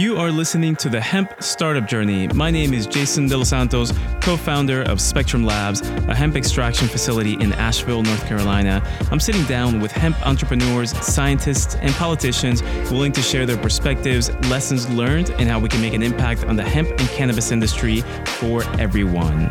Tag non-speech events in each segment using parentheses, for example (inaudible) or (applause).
You are listening to the Hemp Startup Journey. My name is Jason De Los Santos, co founder of Spectrum Labs, a hemp extraction facility in Asheville, North Carolina. I'm sitting down with hemp entrepreneurs, scientists, and politicians willing to share their perspectives, lessons learned, and how we can make an impact on the hemp and cannabis industry for everyone.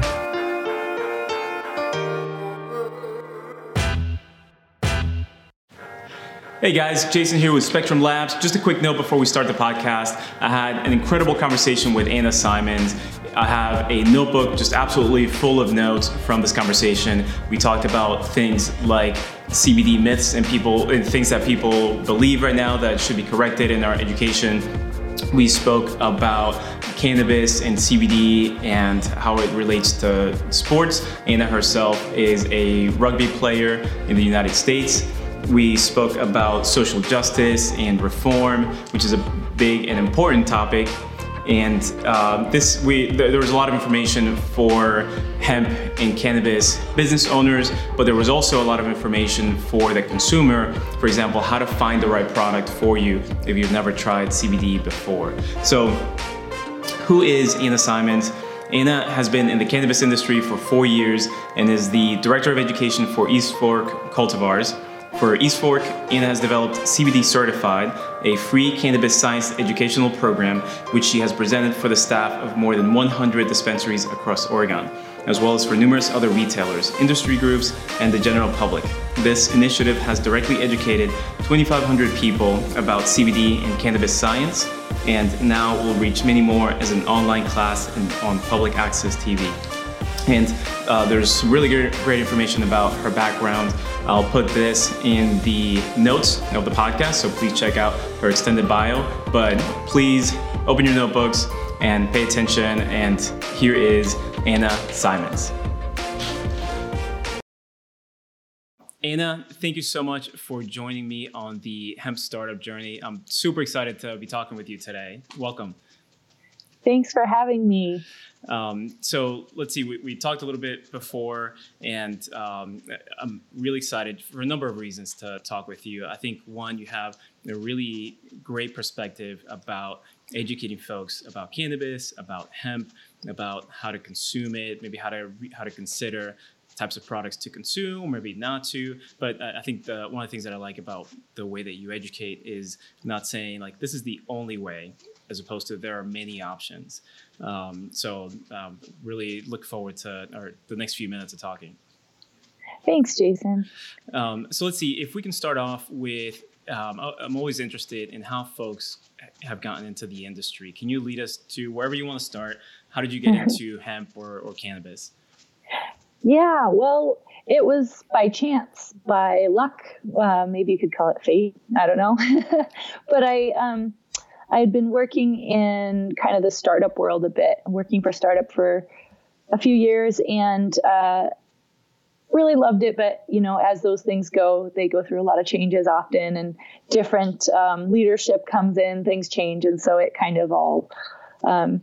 Hey guys, Jason here with Spectrum Labs. Just a quick note before we start the podcast. I had an incredible conversation with Anna Symonds. I have a notebook just absolutely full of notes from this conversation. We talked about things like CBD myths and people and things that people believe right now that should be corrected in our education. We spoke about cannabis and CBD and how it relates to sports. Anna herself is a rugby player in the United States we spoke about social justice and reform, which is a big and important topic. And uh, this, we there was a lot of information for hemp and cannabis business owners, but there was also a lot of information for the consumer. For example, how to find the right product for you if you've never tried CBD before. So, who is Anna Symonds? Anna has been in the cannabis industry for four years and is the director of education for East Fork Cultivars. For East Fork, Anna has developed CBD Certified, a free cannabis science educational program which she has presented for the staff of more than 100 dispensaries across Oregon, as well as for numerous other retailers, industry groups, and the general public. This initiative has directly educated 2,500 people about CBD and cannabis science, and now will reach many more as an online class and on public access TV. And uh, there's really great, great information about her background I'll put this in the notes of the podcast, so please check out her extended bio. But please open your notebooks and pay attention. And here is Anna Symonds. Anna, thank you so much for joining me on the hemp startup journey. I'm super excited to be talking with you today. Welcome. Thanks for having me. Um, so let's see, we, we, talked a little bit before, and um, I'm really excited for a number of reasons to talk with you. I think one, you have a really great perspective about educating folks about cannabis, about hemp, about how to consume it, maybe how to how to consider types of products to consume, maybe not to. But I think the, one of the things that I like about the way that you educate is not saying like this is the only way, as opposed to there are many options. Um, so um, really look forward to our, the next few minutes of talking. Thanks, Jason. Um, so let's see if we can start off with. Um, I'm always interested in how folks have gotten into the industry. Can you lead us to wherever you want to start? How did you get (laughs) into hemp or, or cannabis? Yeah, well, it was by chance, by luck. Uh, maybe you could call it fate. I don't know. (laughs) but I, um, I had been working in kind of the startup world a bit, working for startup for a few years, and uh, really loved it. But you know, as those things go, they go through a lot of changes often, and different um, leadership comes in, things change, and so it kind of all um,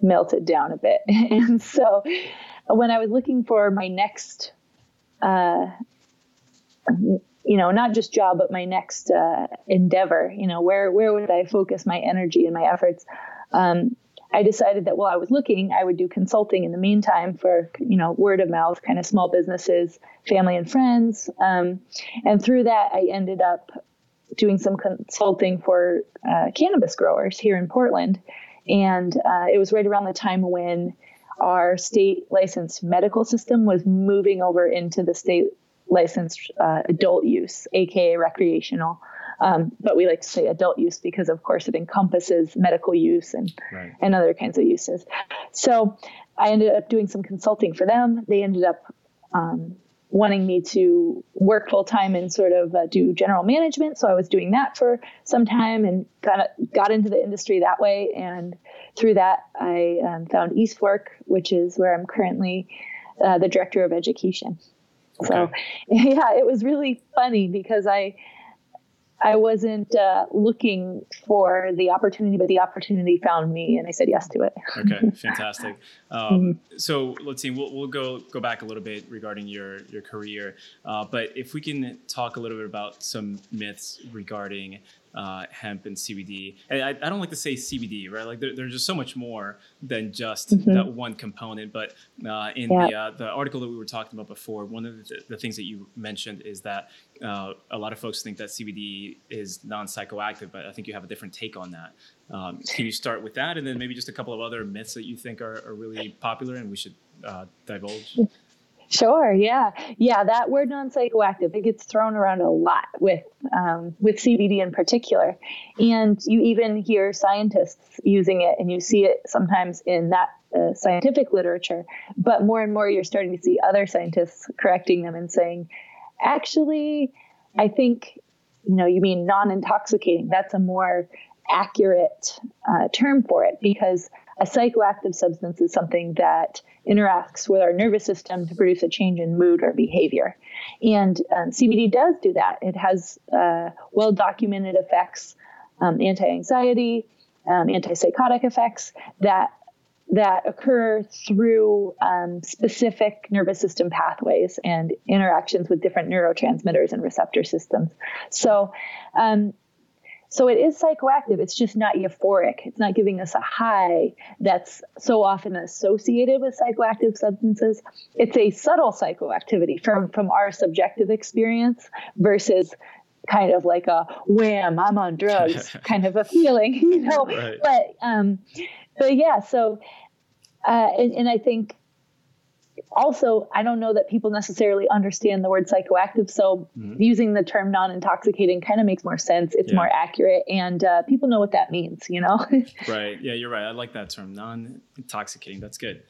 melted down a bit. (laughs) and so, when I was looking for my next uh, you know, not just job, but my next uh, endeavor. You know, where where would I focus my energy and my efforts? Um, I decided that while I was looking, I would do consulting in the meantime for you know word of mouth, kind of small businesses, family and friends, um, and through that, I ended up doing some consulting for uh, cannabis growers here in Portland, and uh, it was right around the time when our state licensed medical system was moving over into the state licensed uh, adult use, aka recreational. Um, but we like to say adult use because, of course, it encompasses medical use and right. and other kinds of uses. So I ended up doing some consulting for them. They ended up um, wanting me to work full time and sort of uh, do general management. So I was doing that for some time and of got into the industry that way. And through that, I um, found East Fork, which is where I'm currently uh, the director of education. Okay. So, (laughs) yeah, it was really funny because I I wasn't uh, looking for the opportunity, but the opportunity found me, and I said yes to it. (laughs) okay, fantastic. Um, mm-hmm. So let's see. We'll, we'll go go back a little bit regarding your your career, uh, but if we can talk a little bit about some myths regarding uh, hemp and CBD. And I, I, don't like to say CBD, right? Like there, there's just so much more than just mm-hmm. that one component. But uh, in yeah. the uh, the article that we were talking about before, one of the, the things that you mentioned is that uh, a lot of folks think that CBD is non-psychoactive, but I think you have a different take on that. Um, can you start with that, and then maybe just a couple of other myths that you think are, are really popular and we should uh, divulge? Sure. Yeah. Yeah. That word non-psychoactive, it gets thrown around a lot with, um, with CBD in particular. And you even hear scientists using it and you see it sometimes in that uh, scientific literature, but more and more you're starting to see other scientists correcting them and saying, actually, I think, you know, you mean non-intoxicating. That's a more accurate uh, term for it because a psychoactive substance is something that interacts with our nervous system to produce a change in mood or behavior. And um, CBD does do that. It has uh, well documented effects, um, anti anxiety, um, antipsychotic effects that that occur through um, specific nervous system pathways and interactions with different neurotransmitters and receptor systems. So, um, so it is psychoactive. It's just not euphoric. It's not giving us a high that's so often associated with psychoactive substances. It's a subtle psychoactivity from, from our subjective experience versus kind of like a wham, I'm on drugs (laughs) kind of a feeling, (laughs) you know. Right. But um, but yeah, so uh, and, and I think also, I don't know that people necessarily understand the word psychoactive. So mm-hmm. using the term non-intoxicating kind of makes more sense. It's yeah. more accurate, and uh, people know what that means. You know. (laughs) right. Yeah, you're right. I like that term, non-intoxicating. That's good.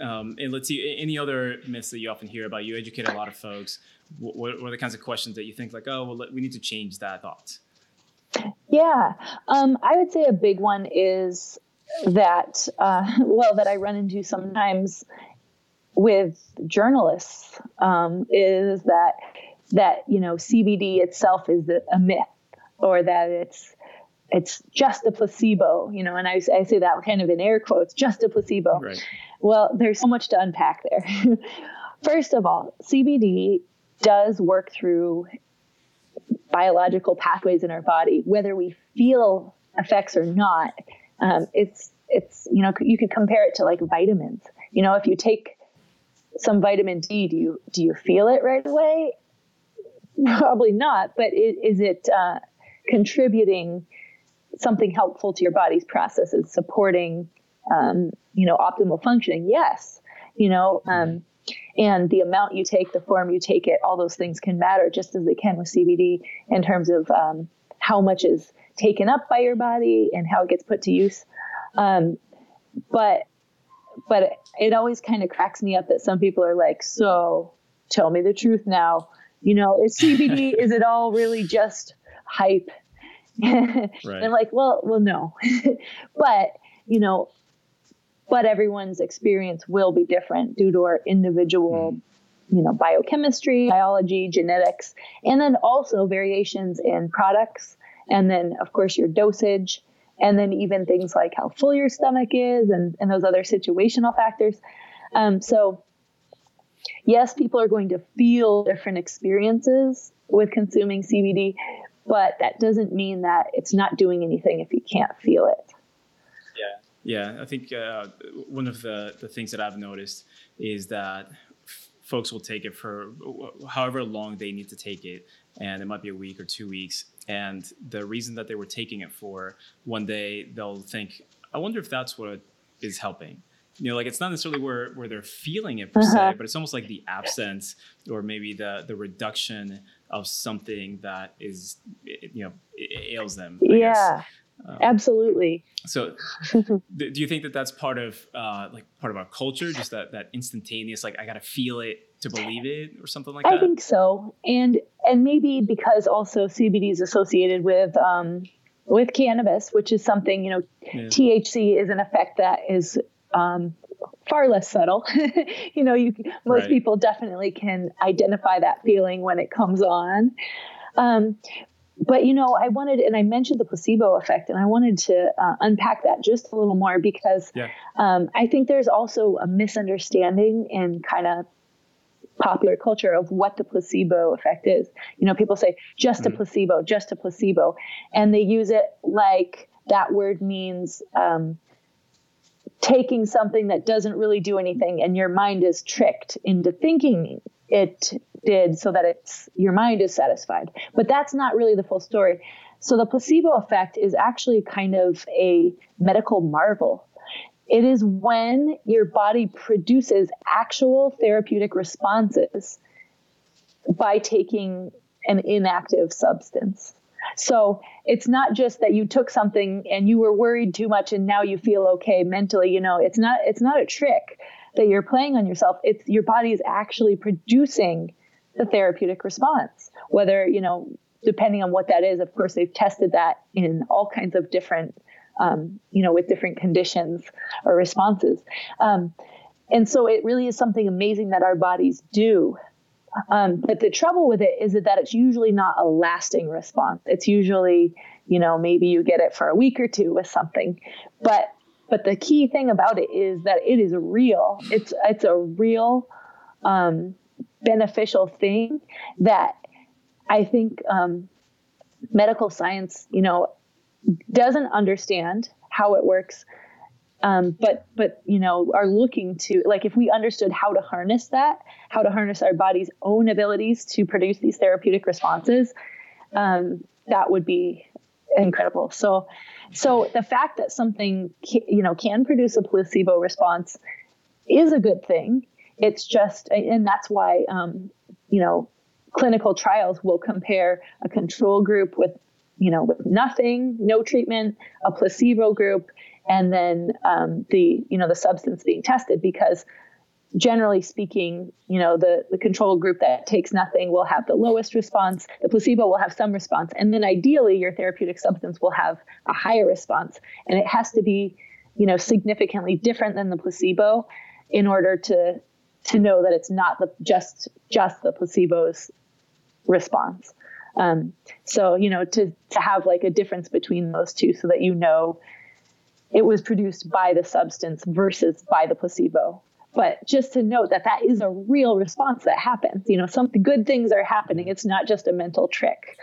Um, and let's see, any other myths that you often hear about? You educate a lot of folks. What, what are the kinds of questions that you think like, oh, well, we need to change that thought? Yeah, um, I would say a big one is that uh, (laughs) well that I run into sometimes with journalists um, is that that you know CBD itself is a myth or that it's it's just a placebo, you know, and I, I say that kind of in air quotes, just a placebo. Right. Well, there's so much to unpack there. (laughs) First of all, CBD does work through biological pathways in our body, whether we feel effects or not. Um, it's it's you know you could compare it to like vitamins. You know, if you take some vitamin D, do you do you feel it right away? Probably not, but it, is it uh, contributing something helpful to your body's processes, supporting um, you know optimal functioning? Yes, you know. Um, and the amount you take, the form you take it, all those things can matter just as they can with CBD in terms of um, how much is taken up by your body and how it gets put to use. Um, but but it always kind of cracks me up that some people are like, so tell me the truth now. You know, is CBD, (laughs) is it all really just hype? (laughs) right. And I'm like, well, well, no. (laughs) but, you know, but everyone's experience will be different due to our individual, mm. you know, biochemistry, biology, genetics, and then also variations in products. And then, of course, your dosage and then even things like how full your stomach is and, and those other situational factors. Um, so, yes, people are going to feel different experiences with consuming CBD, but that doesn't mean that it's not doing anything if you can't feel it. Yeah, yeah. I think uh, one of the, the things that I've noticed is that folks will take it for however long they need to take it and it might be a week or two weeks and the reason that they were taking it for one day they'll think i wonder if that's what is helping you know like it's not necessarily where, where they're feeling it per uh-huh. se but it's almost like the absence or maybe the the reduction of something that is you know ails them I yeah guess. Um, Absolutely. So, (laughs) do you think that that's part of uh, like part of our culture, just that that instantaneous, like I got to feel it to believe it, or something like I that? I think so, and and maybe because also CBD is associated with um, with cannabis, which is something you know, yeah. THC is an effect that is um, far less subtle. (laughs) you know, you most right. people definitely can identify that feeling when it comes on. Um, but you know, I wanted, and I mentioned the placebo effect, and I wanted to uh, unpack that just a little more because yeah. um, I think there's also a misunderstanding in kind of popular culture of what the placebo effect is. You know, people say just mm-hmm. a placebo, just a placebo, and they use it like that word means um, taking something that doesn't really do anything, and your mind is tricked into thinking it did so that it's your mind is satisfied. But that's not really the full story. So the placebo effect is actually kind of a medical marvel. It is when your body produces actual therapeutic responses by taking an inactive substance. So it's not just that you took something and you were worried too much and now you feel okay mentally, you know, it's not it's not a trick that you're playing on yourself. It's your body is actually producing the therapeutic response. Whether, you know, depending on what that is, of course, they've tested that in all kinds of different, um, you know, with different conditions or responses. Um, and so it really is something amazing that our bodies do. Um, but the trouble with it is that it's usually not a lasting response. It's usually, you know, maybe you get it for a week or two with something. But but the key thing about it is that it is real. It's it's a real um, beneficial thing that I think um, medical science, you know, doesn't understand how it works. Um, but but you know are looking to like if we understood how to harness that how to harness our body's own abilities to produce these therapeutic responses um, that would be incredible so so the fact that something you know can produce a placebo response is a good thing. It's just, and that's why um, you know clinical trials will compare a control group with you know with nothing, no treatment, a placebo group, and then um, the you know the substance being tested because generally speaking, you know, the, the control group that takes nothing will have the lowest response. The placebo will have some response. And then ideally, your therapeutic substance will have a higher response. And it has to be, you know, significantly different than the placebo in order to to know that it's not the just just the placebo's response. Um, so, you know, to to have like a difference between those two so that you know it was produced by the substance versus by the placebo but just to note that that is a real response that happens you know some good things are happening. It's not just a mental trick.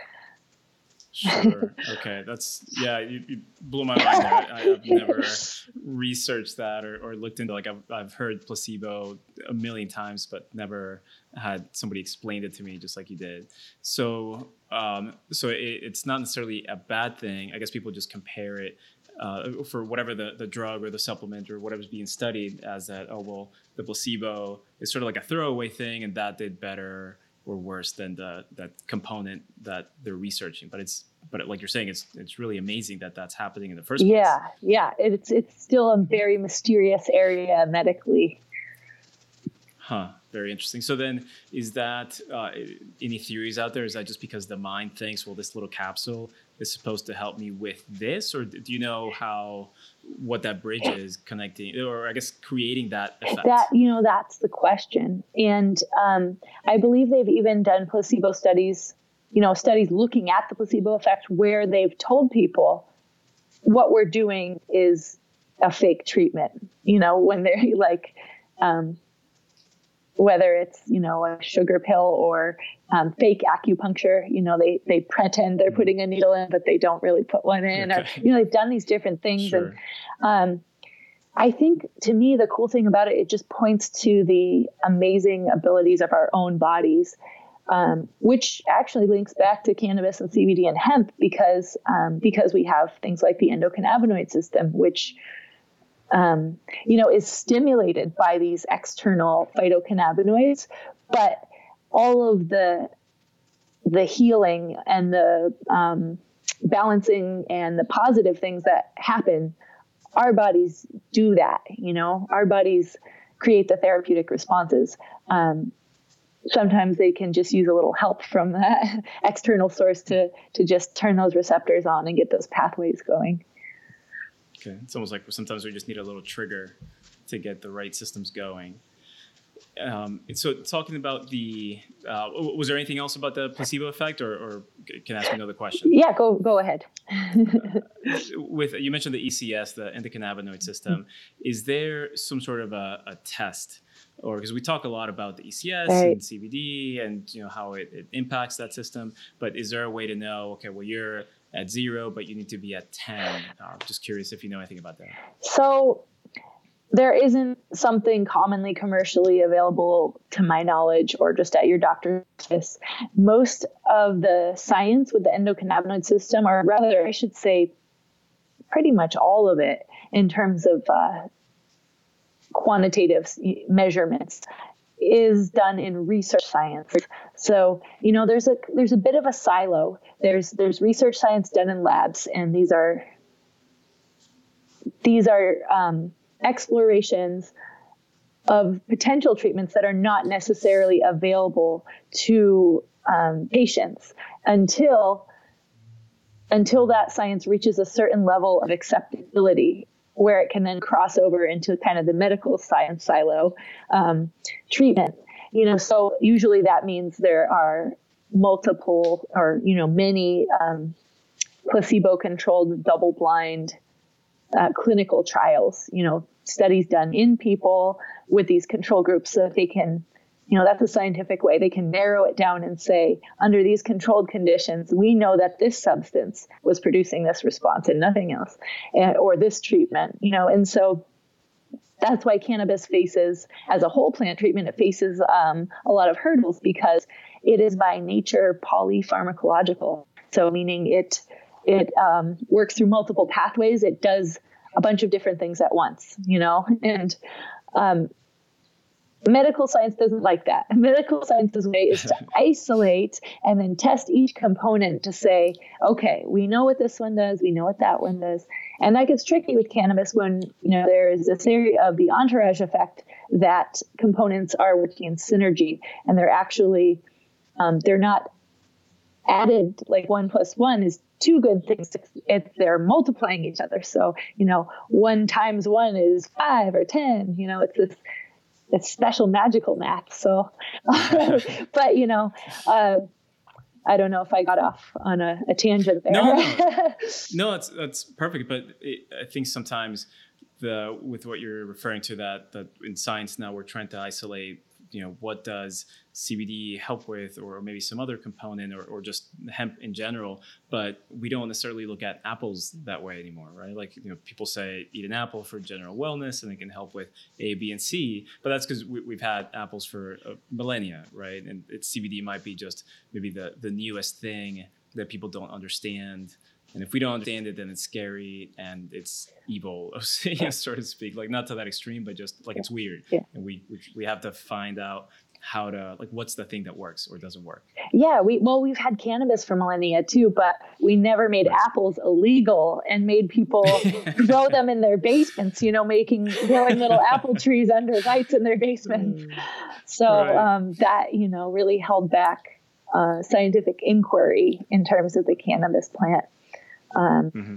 Sure. Okay. That's yeah you, you blew my mind there. I, have never (laughs) researched that or, or looked into like I've, I've heard placebo a million times but never had somebody explained it to me just like you did. So um, so it, it's not necessarily a bad thing. I guess people just compare it uh, for whatever the, the drug or the supplement or whatever's being studied as that oh well the placebo is sort of like a throwaway thing and that did better or worse than the that component that they're researching. But it's but like you're saying it's it's really amazing that that's happening in the first place. Yeah yeah. It's it's still a very mysterious area medically. Huh. Very interesting. So then is that uh, any theories out there? Is that just because the mind thinks well this little capsule is supposed to help me with this? Or do you know how what that bridge is connecting or i guess creating that effect? that you know that's the question. And um, i believe they've even done placebo studies you know studies looking at the placebo effect where they've told people what we're doing is a fake treatment you know when they're (laughs) like um, whether it's you know a sugar pill or um, fake acupuncture you know they they pretend they're mm-hmm. putting a needle in but they don't really put one in okay. or you know they've done these different things sure. and um, i think to me the cool thing about it it just points to the amazing abilities of our own bodies um, which actually links back to cannabis and CBD and hemp because um, because we have things like the endocannabinoid system, which um, you know, is stimulated by these external phytocannabinoids, but all of the the healing and the um, balancing and the positive things that happen, our bodies do that. You know, our bodies create the therapeutic responses. Um, sometimes they can just use a little help from that (laughs) external source to to just turn those receptors on and get those pathways going. Okay, it's almost like sometimes we just need a little trigger to get the right systems going. um, so talking about the, uh, was there anything else about the placebo effect, or, or can I ask another question? Yeah, go go ahead. (laughs) With you mentioned the ECS, the endocannabinoid system, is there some sort of a, a test, or because we talk a lot about the ECS right. and CBD and you know how it, it impacts that system, but is there a way to know? Okay, well you're at zero, but you need to be at ten. Uh, just curious if you know anything about that. So there isn't something commonly commercially available to my knowledge or just at your doctor's office. Most of the science with the endocannabinoid system, or rather, I should say, pretty much all of it in terms of uh, quantitative measurements is done in research science. So, you know, there's a there's a bit of a silo. There's there's research science done in labs, and these are these are um, explorations of potential treatments that are not necessarily available to um, patients until until that science reaches a certain level of acceptability where it can then cross over into kind of the medical science silo um, treatment you know so usually that means there are multiple or you know many um, placebo controlled double blind uh, clinical trials, you know, studies done in people with these control groups so that they can, you know, that's a scientific way. They can narrow it down and say, under these controlled conditions, we know that this substance was producing this response and nothing else, and, or this treatment, you know, and so that's why cannabis faces, as a whole plant treatment, it faces um, a lot of hurdles because it is by nature polypharmacological. So, meaning it it um, works through multiple pathways. It does a bunch of different things at once, you know, and um, medical science doesn't like that. (laughs) Medical science's way is to (laughs) isolate and then test each component to say, okay, we know what this one does, we know what that one does. And that gets tricky with cannabis when, you know, there is a theory of the entourage effect that components are working in synergy and they're actually um, they're not added like one plus one is two good things if they're multiplying each other. So, you know, one times one is five or 10, you know, it's this, it's special magical math. So, (laughs) but, you know, uh, I don't know if I got off on a, a tangent there. No, no, (laughs) no, that's, that's perfect. But it, I think sometimes the, with what you're referring to that, that in science now we're trying to isolate you know what does CBD help with, or maybe some other component, or, or just hemp in general. But we don't necessarily look at apples that way anymore, right? Like you know, people say eat an apple for general wellness, and it can help with A, B, and C. But that's because we, have had apples for uh, millennia, right? And it's CBD might be just maybe the the newest thing that people don't understand. And if we don't understand it, then it's scary and it's evil, (laughs) so to speak. Like not to that extreme, but just like it's weird. Yeah. And we, we we have to find out how to like what's the thing that works or doesn't work. Yeah, we well we've had cannabis for millennia too, but we never made apples illegal and made people (laughs) grow them in their basements. You know, making growing little (laughs) apple trees under lights in their basements. Mm. So right. um, that you know really held back uh, scientific inquiry in terms of the cannabis plant. Um, mm-hmm.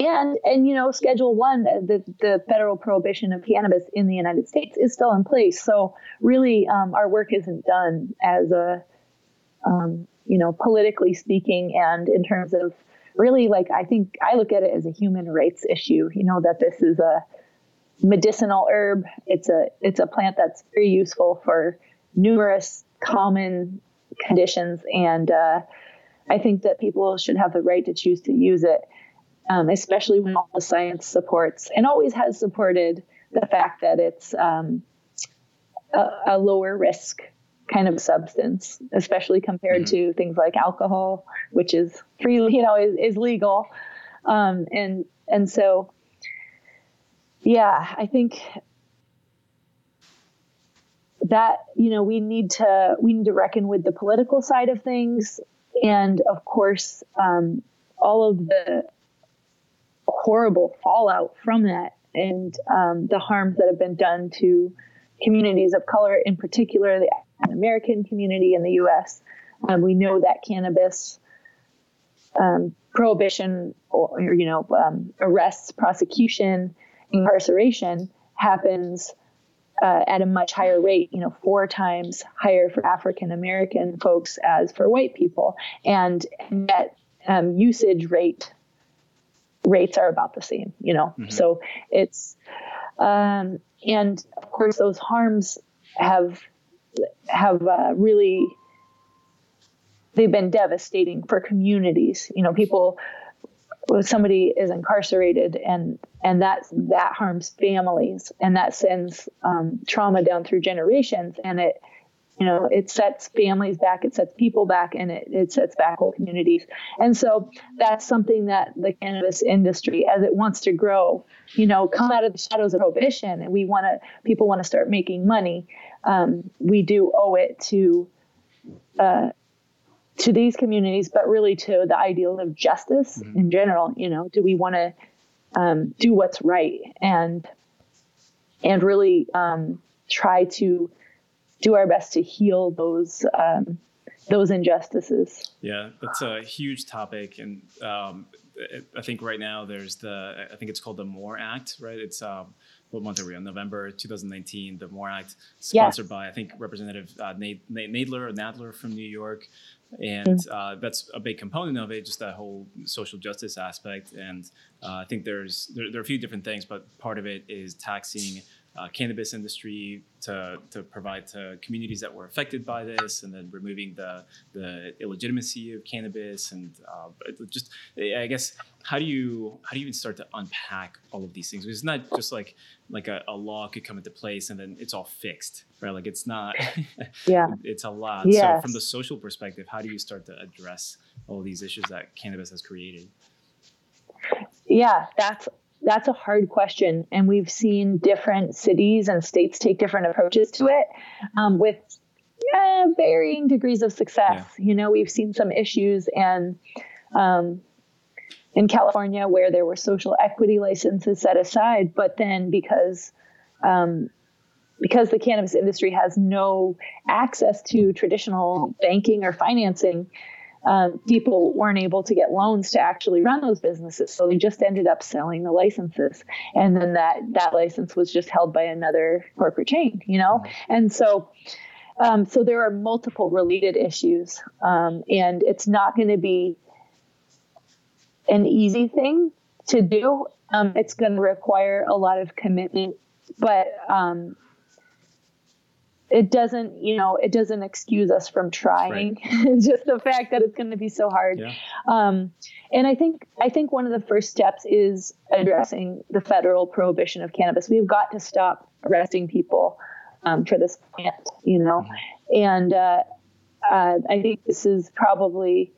And and you know, Schedule One, the the federal prohibition of cannabis in the United States is still in place. So really, um, our work isn't done as a, um, you know, politically speaking, and in terms of really, like I think I look at it as a human rights issue. You know, that this is a medicinal herb. It's a it's a plant that's very useful for numerous common conditions and. Uh, I think that people should have the right to choose to use it, um, especially when all the science supports and always has supported the fact that it's um, a, a, lower risk kind of substance, especially compared mm-hmm. to things like alcohol, which is free, you know, is, is legal. Um, and, and so, yeah, I think that, you know, we need to, we need to reckon with the political side of things and of course, um, all of the horrible fallout from that and um, the harms that have been done to communities of color, in particular the African American community in the U.S. Um, we know that cannabis um, prohibition or, you know um, arrests, prosecution, incarceration happens uh, at a much higher rate, you know, four times higher for African American folks as for white people, and net um, usage rate rates are about the same, you know. Mm-hmm. So it's um, and of course those harms have have uh, really they've been devastating for communities. You know, people somebody is incarcerated and and that that harms families and that sends um, trauma down through generations. And it you know it sets families back it sets people back and it, it sets back whole communities. And so that's something that the cannabis industry as it wants to grow you know come out of the shadows of prohibition and we want to people want to start making money um, we do owe it to uh, to these communities, but really to the ideal of justice mm-hmm. in general. You know, do we want to um, do what's right and and really um, try to do our best to heal those um, those injustices? Yeah, that's a huge topic, and um, I think right now there's the I think it's called the MORE Act, right? It's um, what month are we on? November 2019. The MORE Act, sponsored by I think Representative uh, Nate Nadler or Nadler from New York, and mm. uh, that's a big component of it just that whole social justice aspect and uh, i think there's there, there, are a few different things but part of it is taxing uh, cannabis industry to, to provide to communities that were affected by this, and then removing the the illegitimacy of cannabis, and uh, just I guess how do you how do you even start to unpack all of these things? Because it's not just like like a, a, law could come into place and then it's all fixed, right? Like it's not. (laughs) yeah. it's a lot. Yes. So from the social perspective, how do you start to address all these issues that cannabis has created? Yeah, that's that's a hard question. And we've seen different cities and states take different approaches to it um, with yeah, varying degrees of success. Yeah. You know, we've seen some issues and um, in California where there were social equity licenses set aside, but then because um, because the cannabis industry has no access to traditional banking or financing, um, people weren't able to get loans to actually run those businesses, so they just ended up selling the licenses, and then that that license was just held by another corporate chain, you know, and so. Um, so there are multiple related issues, um, and it's not going to be an easy thing to do. Um, it's going to require a lot of commitment, but um, it doesn't, you know, it doesn't excuse us from trying. Right. (laughs) Just the fact that it's going to be so hard. Yeah. Um, and I think I think one of the first steps is addressing the federal prohibition of cannabis. We've got to stop arresting people um, for this plant, you know, mm-hmm. and uh, uh, I think this is probably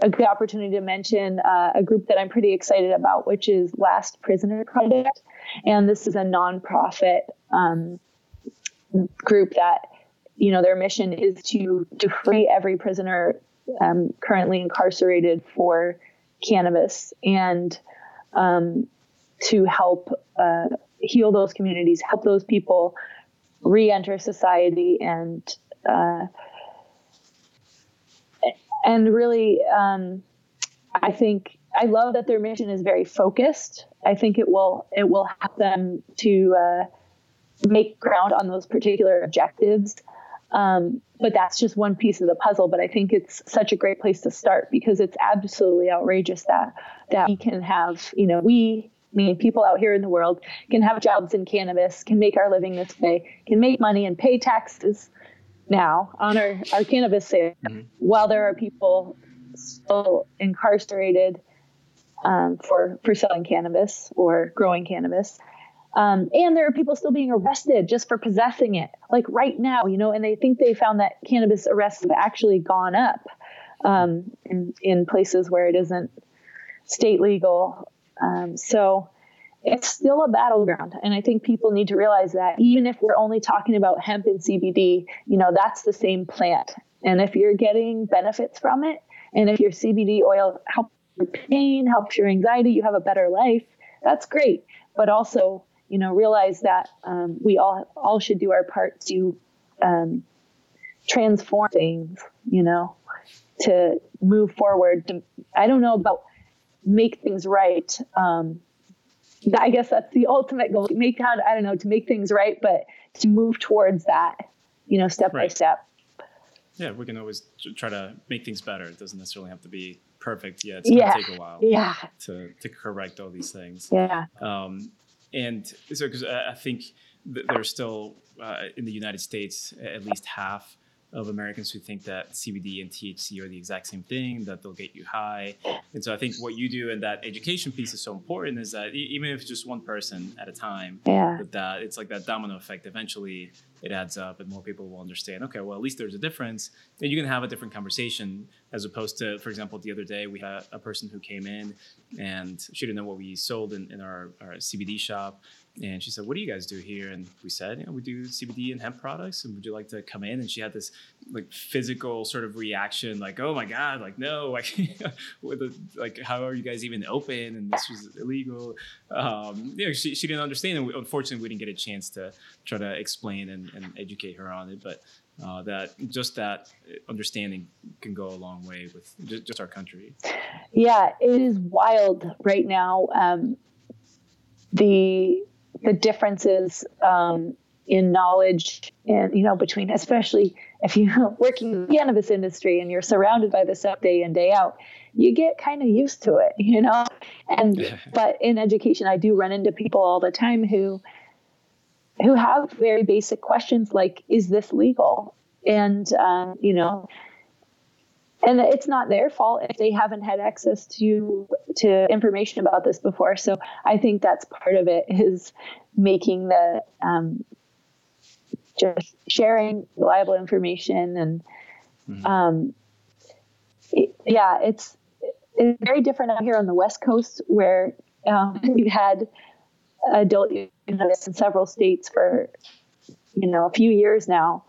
a good opportunity to mention uh, a group that I'm pretty excited about, which is Last Prisoner Project, and this is a nonprofit. Um, group that you know their mission is to to free every prisoner um, currently incarcerated for cannabis and um, to help uh, heal those communities, help those people re-enter society, and uh, and really, um, I think I love that their mission is very focused. I think it will it will help them to uh, make ground on those particular objectives. Um, but that's just one piece of the puzzle. But I think it's such a great place to start because it's absolutely outrageous that that we can have, you know, we meaning people out here in the world can have jobs in cannabis, can make our living this way, can make money and pay taxes now on our, our cannabis sales, mm-hmm. while there are people still incarcerated um, for for selling cannabis or growing cannabis. Um, and there are people still being arrested just for possessing it, like right now, you know, and they think they found that cannabis arrests have actually gone up um, in, in places where it isn't state legal. Um, so it's still a battleground. And I think people need to realize that even if we're only talking about hemp and CBD, you know, that's the same plant. And if you're getting benefits from it, and if your CBD oil helps your pain, helps your anxiety, you have a better life, that's great. But also, you know, realize that um, we all all should do our part to um, transform things, you know, to move forward. To, I don't know about make things right. Um, I guess that's the ultimate goal. Make how I don't know to make things right, but to move towards that, you know, step right. by step. Yeah, we can always try to make things better. It doesn't necessarily have to be perfect. Yeah, it's gonna yeah. take a while. Yeah. To to correct all these things. Yeah. Um, and so because I think there's still uh, in the United States at least half of Americans who think that CBD and THC are the exact same thing, that they'll get you high. And so I think what you do and that education piece is so important is that even if it's just one person at a time, yeah. that, it's like that domino effect. Eventually it adds up and more people will understand, okay, well, at least there's a difference. And you can have a different conversation as opposed to, for example, the other day we had a person who came in and she didn't know what we sold in, in our, our CBD shop. And she said, "What do you guys do here?" And we said, "You know, we do CBD and hemp products. And would you like to come in?" And she had this like physical sort of reaction, like, "Oh my god, like no, (laughs) like, like how are you guys even open? And this was illegal." Um, you know, she, she didn't understand, and we, unfortunately, we didn't get a chance to try to explain and, and educate her on it. But uh, that just that understanding can go a long way with just, just our country. Yeah, it is wild right now. Um, the the differences um, in knowledge and you know between especially if you're (laughs) working in the cannabis industry and you're surrounded by this up day in day out you get kind of used to it you know? And but in education i do run into people all the time who who have very basic questions like is this legal? And um, you know and it's not their fault if they haven't had access to to information about this before so i think that's part of it is making the um, just sharing reliable information and mm-hmm. um, it, yeah it's it's very different out here on the west coast where um, (laughs) we've had adult use in several states for you know a few years now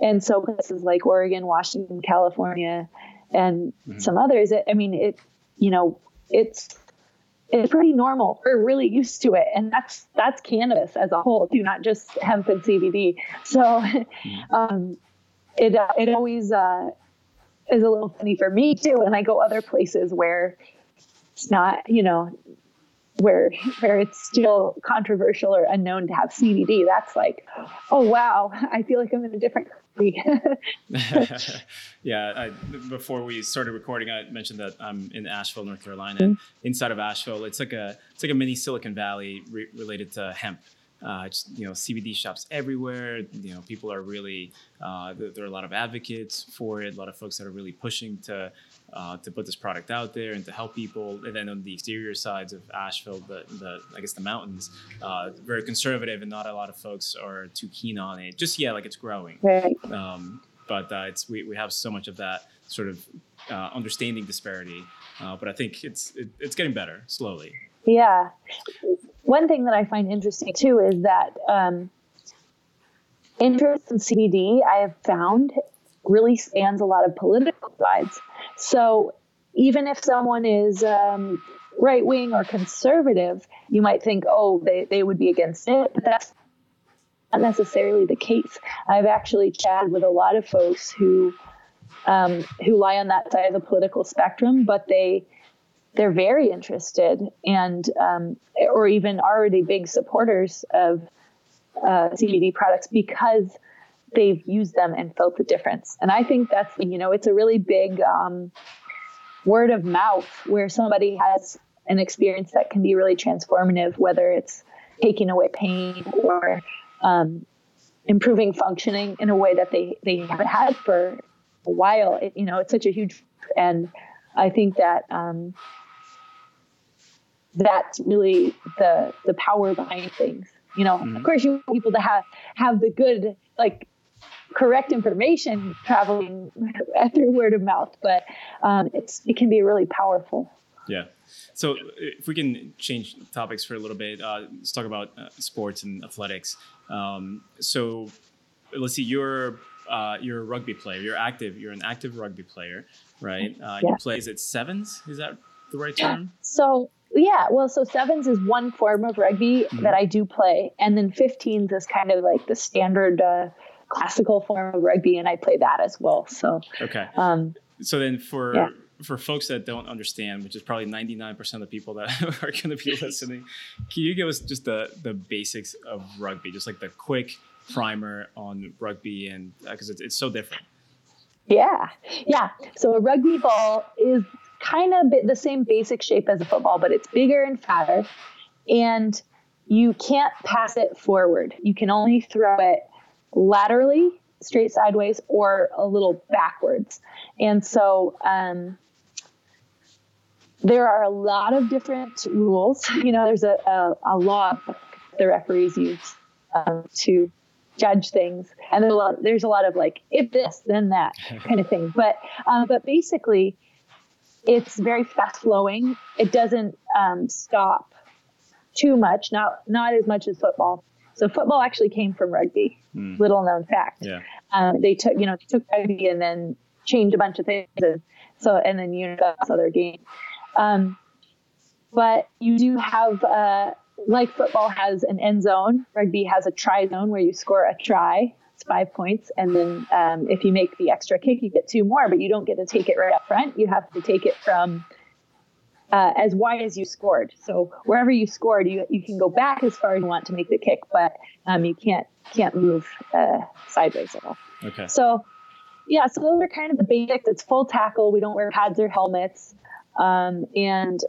and so places like oregon washington california and mm-hmm. some others. I mean, it, you know, it's it's pretty normal. We're really used to it, and that's that's cannabis as a whole, too, not just hemp and CBD. So, mm-hmm. um, it uh, it always uh, is a little funny for me too, when I go other places where it's not, you know, where where it's still controversial or unknown to have CBD. That's like, oh wow, I feel like I'm in a different (laughs) (laughs) yeah, I, before we started recording, I mentioned that I'm in Asheville, North Carolina. Mm-hmm. Inside of Asheville, it's like a it's like a mini Silicon Valley re- related to hemp. Uh, just, you know, CBD shops everywhere. You know, people are really uh, there, there, are a lot of advocates for it. A lot of folks that are really pushing to uh, to put this product out there and to help people. And then on the exterior sides of Asheville, the, the I guess the mountains, uh, very conservative, and not a lot of folks are too keen on it. Just yeah, like it's growing. Right. Um, but uh, it's we, we have so much of that sort of uh, understanding disparity. Uh, but I think it's it, it's getting better slowly. Yeah. One thing that I find interesting too is that um, interest in CBD I have found really spans a lot of political sides. So even if someone is um, right wing or conservative, you might think, oh, they, they would be against it. But that's not necessarily the case. I've actually chatted with a lot of folks who um, who lie on that side of the political spectrum, but they they're very interested and um, or even already big supporters of uh, CBD products because they've used them and felt the difference. And I think that's, you know, it's a really big um, word of mouth where somebody has an experience that can be really transformative, whether it's taking away pain or um, improving functioning in a way that they, they haven't had for a while. It, you know, it's such a huge, and I think that um, that's really the the power behind things. You know, mm-hmm. of course, you want people to have have the good like correct information traveling (laughs) through word of mouth, but um, it's it can be really powerful. Yeah. So if we can change topics for a little bit, uh, let's talk about uh, sports and athletics. Um, so let's see, you're uh, you're a rugby player. You're active. You're an active rugby player, right? Uh, yeah. You play. Is it sevens? Is that the right term? So yeah, well, so sevens is one form of rugby mm-hmm. that I do play, and then 15s is kind of like the standard uh, classical form of rugby, and I play that as well. So okay. Um, so then for yeah. for folks that don't understand, which is probably ninety nine percent of the people that (laughs) are going to be listening, can you give us just the the basics of rugby, just like the quick primer on rugby and because uh, it's, it's so different. Yeah, yeah. So a rugby ball is kind of the same basic shape as a football, but it's bigger and fatter, and you can't pass it forward. You can only throw it laterally, straight sideways, or a little backwards. And so um, there are a lot of different rules. (laughs) You know, there's a, a, a law the referees use um, to judge things, and there's a lot. There's a lot of like if this then that (laughs) kind of thing. But um, but basically, it's very fast flowing. It doesn't um, stop too much. Not not as much as football. So football actually came from rugby. Mm. Little known fact. Yeah. Um, they took you know took rugby and then changed a bunch of things and so and then unified other game. Um, but you do have uh, like football has an end zone, rugby has a try zone where you score a try. It's five points, and then um, if you make the extra kick, you get two more. But you don't get to take it right up front. You have to take it from uh, as wide as you scored. So wherever you scored, you you can go back as far as you want to make the kick, but um, you can't can't move uh, sideways at all. Okay. So yeah, so those are kind of the basics. It's full tackle. We don't wear pads or helmets, um, and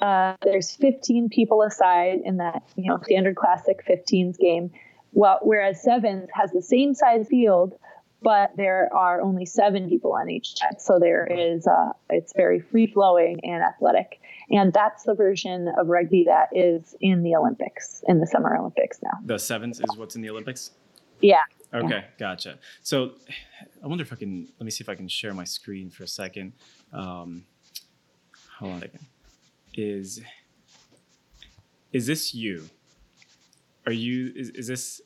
uh, there's 15 people aside in that you know standard classic 15s game. Well, whereas sevens has the same size field, but there are only seven people on each side. So there is, uh, it's very free flowing and athletic. And that's the version of rugby that is in the Olympics, in the Summer Olympics now. The sevens is what's in the Olympics? Yeah. Okay, yeah. gotcha. So I wonder if I can, let me see if I can share my screen for a second. Um, hold on a second. Is, is this you? Are you, is, is this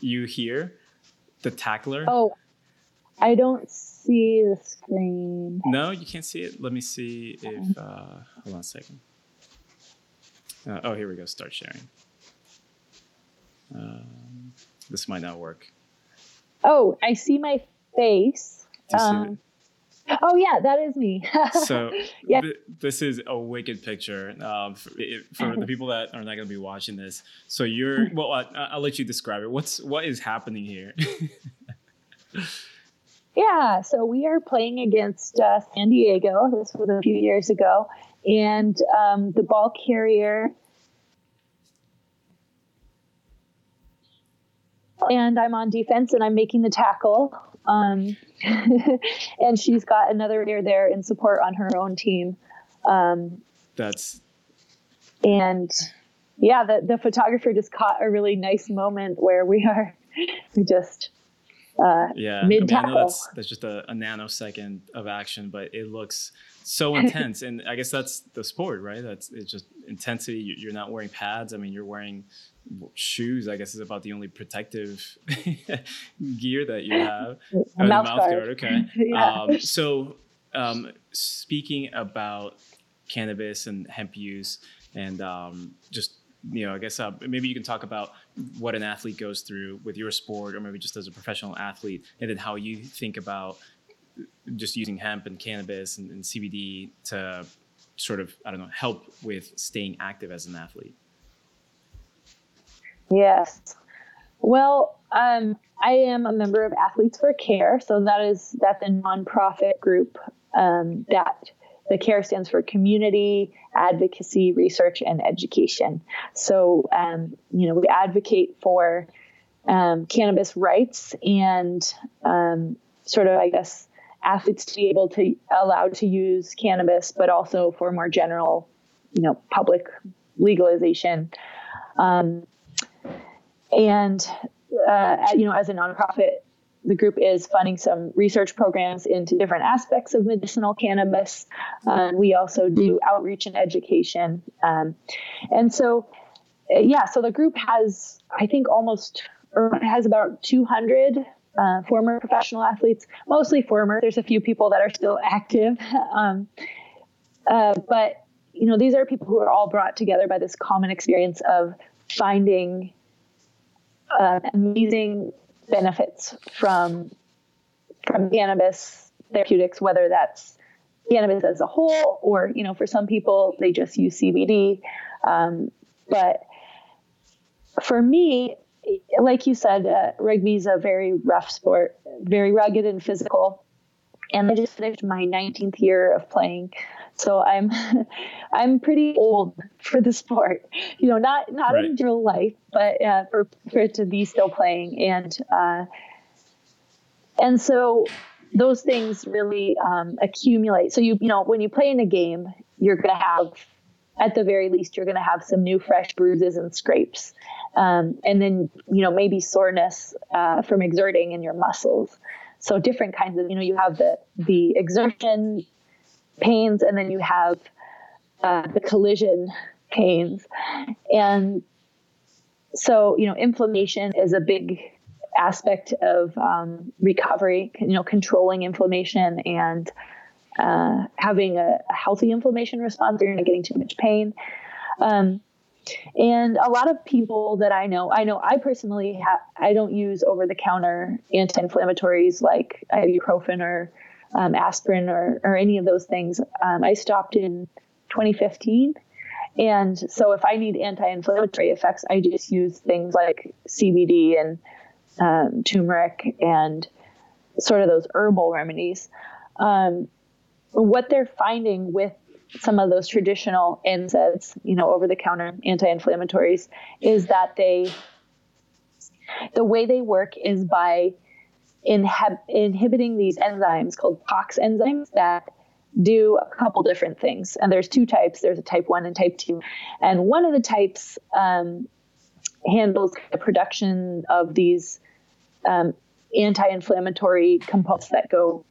you here? The tackler? Oh, I don't see the screen. No, you can't see it. Let me see if. Uh, hold on a second. Uh, oh, here we go. Start sharing. Um, this might not work. Oh, I see my face. Um, oh yeah, that is me. (laughs) so yeah. Th- this is a wicked picture um, for, for the people that are not going to be watching this. So you're well. I, I'll let you describe it. What's what is happening here? (laughs) Yeah, so we are playing against uh, San Diego. This was a few years ago, and um, the ball carrier. And I'm on defense, and I'm making the tackle. Um, (laughs) and she's got another player there in support on her own team. Um, That's. And yeah, the the photographer just caught a really nice moment where we are (laughs) we just uh, yeah, mid tackle. I, mean, that's that's just a, a, nanosecond of action, but it looks so intense. and I guess that's the sport, right? That's it's just intensity. You're not wearing pads. I mean, you're wearing shoes. I guess is about the only protective (laughs) gear that you have. (laughs) A mouth, mouth guard. guard. Okay. (laughs) yeah. Um, so, um, speaking about cannabis and hemp use, and um, just you know, I guess uh, maybe you can talk about what an athlete goes through with your sport, or maybe just as a professional athlete, and then how you think about just using hemp and cannabis and, and CBD to sort of, I don't know, help with staying active as an athlete. Yes. Well, um, I am a member of Athletes for Care, so that is that's a nonprofit group um, that the CARE stands for Community Advocacy, Research, and Education. So, um, you know, we advocate for um, cannabis rights and um, sort of, I guess, athletes to be able to allowed to use cannabis, but also for more general, you know, public legalization. Um, and uh, you know, as a nonprofit the group is funding some research programs into different aspects of medicinal cannabis. Um, we also do outreach and education. Um, and so, uh, yeah, so the group has, I think, almost, or has about 200 uh, former professional athletes, mostly former. There's a few people that are still (laughs) active. Um, uh, but, you know, these are people who are all brought together by this common experience of finding uh, amazing benefits from from cannabis therapeutics, whether that's cannabis as a whole or you know for some people they just use CBD. Um, but for me, like you said, uh, rugby is a very rough sport, very rugged and physical. And I just finished my 19th year of playing, so I'm (laughs) I'm pretty old for the sport. You know, not not right. in real life, but uh, for for it to be still playing, and uh, and so those things really um, accumulate. So you you know when you play in a game, you're going to have at the very least you're going to have some new fresh bruises and scrapes um, and then you know maybe soreness uh, from exerting in your muscles so different kinds of you know you have the the exertion pains and then you have uh, the collision pains and so you know inflammation is a big aspect of um, recovery you know controlling inflammation and uh, having a, a, healthy inflammation response, you're not getting too much pain. Um, and a lot of people that I know, I know I personally ha- I don't use over the counter anti-inflammatories like ibuprofen or um, aspirin or, or any of those things. Um, I stopped in 2015. And so if I need anti-inflammatory effects, I just use things like CBD and um, turmeric and sort of those herbal remedies. Um, what they're finding with some of those traditional NSAIDs, you know, over the counter anti-inflammatories, is that they, the way they work is by inhib- inhibiting these enzymes called COX enzymes that do a couple different things. And there's two types. There's a type one and type two. And one of the types um, handles the production of these um, anti-inflammatory components that go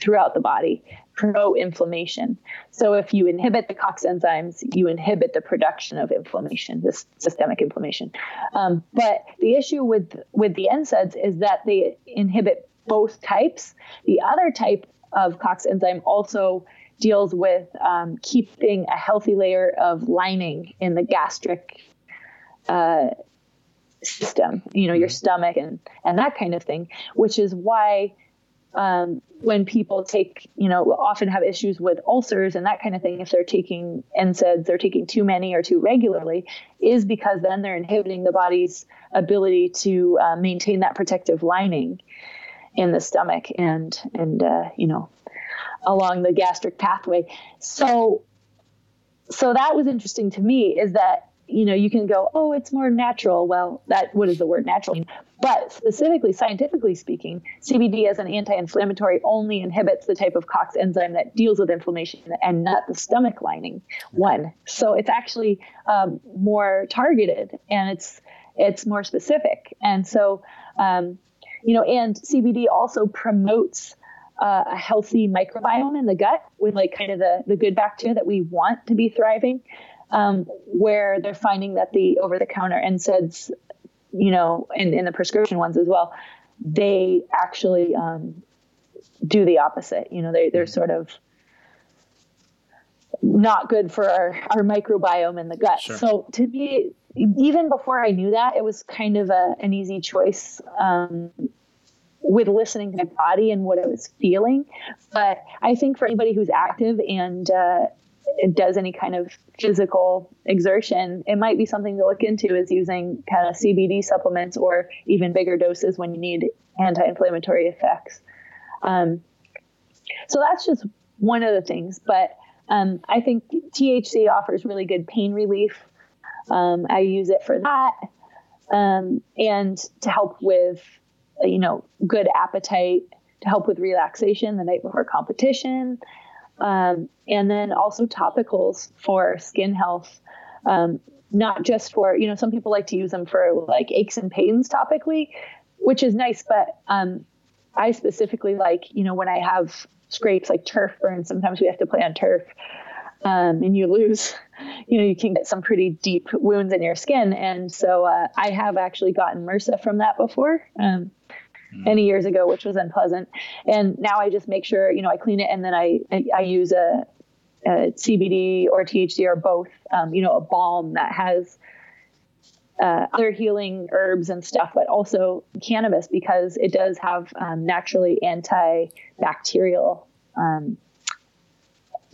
throughout the body promote inflammation. So if you inhibit the COX enzymes, you inhibit the production of inflammation, this systemic inflammation. Um, but the issue with with the NSAIDs is that they inhibit both types. The other type of COX enzyme also deals with um, keeping a healthy layer of lining in the gastric uh, system, you know, your mm-hmm. stomach and and that kind of thing, which is why um, when people take, you know, often have issues with ulcers and that kind of thing, if they're taking NSAIDs, they're taking too many or too regularly, is because then they're inhibiting the body's ability to uh, maintain that protective lining in the stomach and and uh, you know along the gastric pathway. So so that was interesting to me is that you know, you can go, oh, it's more natural. Well, that what does the word natural? But specifically, scientifically speaking, CBD as an anti-inflammatory only inhibits the type of COX enzyme that deals with inflammation and not the stomach lining one. So it's actually um, more targeted and it's it's more specific. And so, um, you know, and CBD also promotes uh, a healthy microbiome in the gut with like kind of the, the good bacteria that we want to be thriving um, where they're finding that the over the counter NSAIDs, you know, and in the prescription ones as well, they actually um, do the opposite. You know, they, they're mm-hmm. sort of not good for our, our microbiome in the gut. Sure. So to me, even before I knew that, it was kind of a, an easy choice um, with listening to my body and what I was feeling. But I think for anybody who's active and uh, does any kind of physical exertion, it might be something to look into is using kind of CBD supplements or even bigger doses when you need anti-inflammatory effects. Um, so that's just one of the things, but um, I think THC offers really good pain relief. Um, I use it for that um, and to help with, you know, good appetite, to help with relaxation the night before competition, um, and then also topicals for skin health. Um, not just for, you know, some people like to use them for like aches and pains topically, which is nice. But um, I specifically like, you know, when I have scrapes like turf burns, sometimes we have to play on turf. Um, and you lose, (laughs) you know, you can get some pretty deep wounds in your skin. And so uh, I have actually gotten MRSA from that before. Mm. many years ago, which was unpleasant. And now I just make sure, you know, I clean it and then I, I, I use a, a, CBD or THC or both, um, you know, a balm that has uh, other healing herbs and stuff, but also cannabis because it does have um, naturally antibacterial um,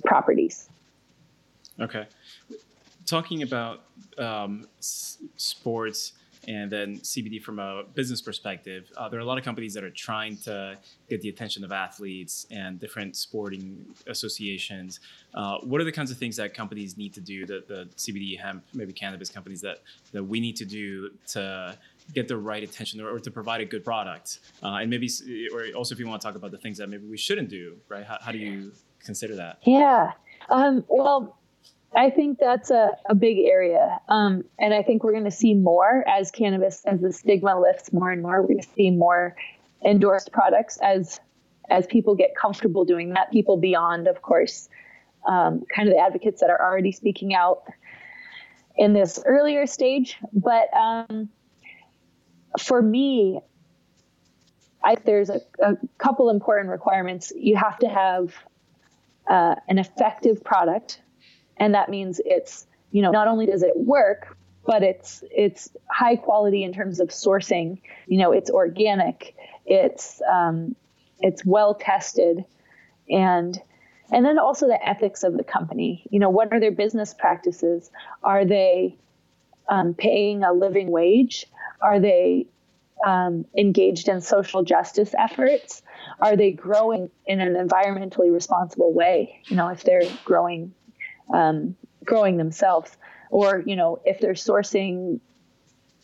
properties. Okay. Talking about um, s- sports and then CBD from a business perspective. Uh, there are a lot of companies that are trying to get the attention of athletes and different sporting associations. Uh, what are the kinds of things that companies need to do, the, the CBD, hemp, maybe cannabis companies that, that we need to do to get the right attention or, or to provide a good product? Uh, and maybe, or also if you want to talk about the things that maybe we shouldn't do, right? How, how do you consider that? Yeah. Um, well, I think that's a, a big area. Um, and I think we're going to see more as cannabis, as the stigma lifts more and more, we're going to see more endorsed products as as people get comfortable doing that. People beyond, of course, um, kind of the advocates that are already speaking out in this earlier stage. But um, for me, I, there's a, a, couple important requirements. You have to have uh, an effective product and that means it's you know not only does it work but it's it's high quality in terms of sourcing. You know it's organic it's um, it's well tested. And and then also the ethics of the company. You know what are their business practices? Are they um, paying a living wage? Are they um, engaged in social justice efforts? Are they growing in an environmentally responsible way? You know if they're growing um, growing themselves, or you know if they're sourcing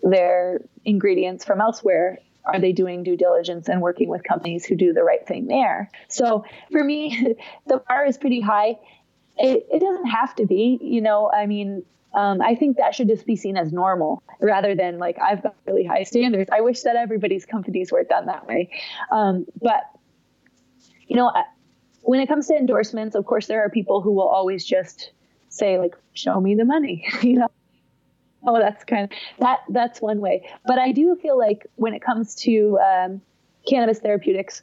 their ingredients from elsewhere are they doing due diligence and working with companies who do the right thing there? So for me (laughs) the bar is pretty high. It, it doesn't have to be you know i mean um, i think that should just be seen as normal rather than like i've got really high standards. I wish that everybody's companies were done that way. Um, but you know when it comes to endorsements, of course, there are people who will always just say, like, show me the money, (laughs) you know? Oh, that's kind of that. That's one way. But I do feel like when it comes to um, cannabis therapeutics,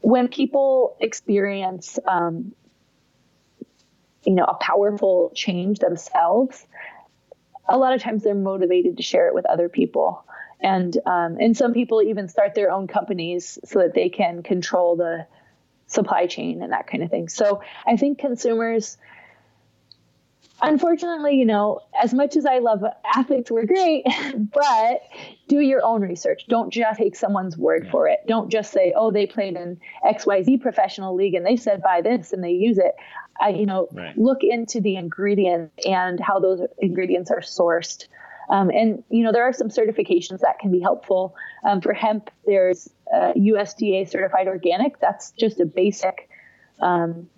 when people experience, um, you know, a powerful change themselves, a lot of times they're motivated to share it with other people, and um, and some people even start their own companies so that they can control the supply chain and that kind of thing. So I think consumers, unfortunately, you know, as much as I love athletes, we're great, (laughs) but do your own research. Don't just take someone's word for it. Don't just say, oh, they played in XYZ professional league and they said buy this and they use it. I, you know, right. look into the ingredients and how those ingredients are sourced. Um, and you know there are some certifications that can be helpful. Um, for hemp, there's uh, USDA certified organic. That's just a basic, um,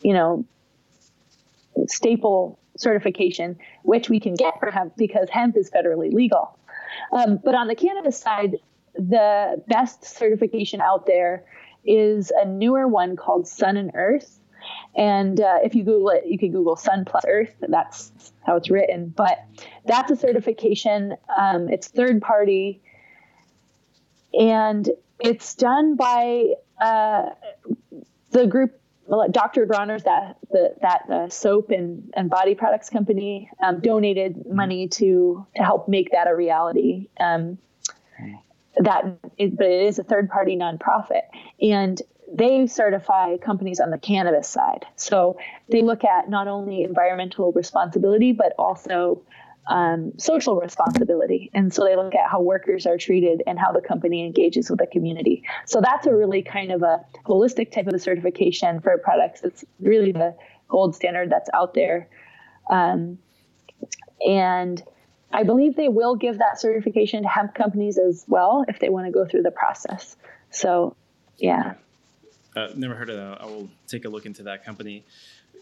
you know, staple certification, which we can get for hemp because hemp is federally legal. Um, but on the cannabis side, the best certification out there is a newer one called Sun and Earth. And uh, if you Google it, you can Google Sun plus Earth. That's how it's written. But that's a certification. Um, it's third party, and it's done by uh, the group. Dr. Bronner's that the, that the soap and, and body products company um, donated money to to help make that a reality. Um, that, is, but it is a third party nonprofit, and they certify companies on the cannabis side. So they look at not only environmental responsibility, but also um, social responsibility. And so they look at how workers are treated and how the company engages with the community. So that's a really kind of a holistic type of a certification for products. It's really the gold standard that's out there. Um, and I believe they will give that certification to hemp companies as well if they want to go through the process. So, yeah. Uh, never heard of that. I will take a look into that company.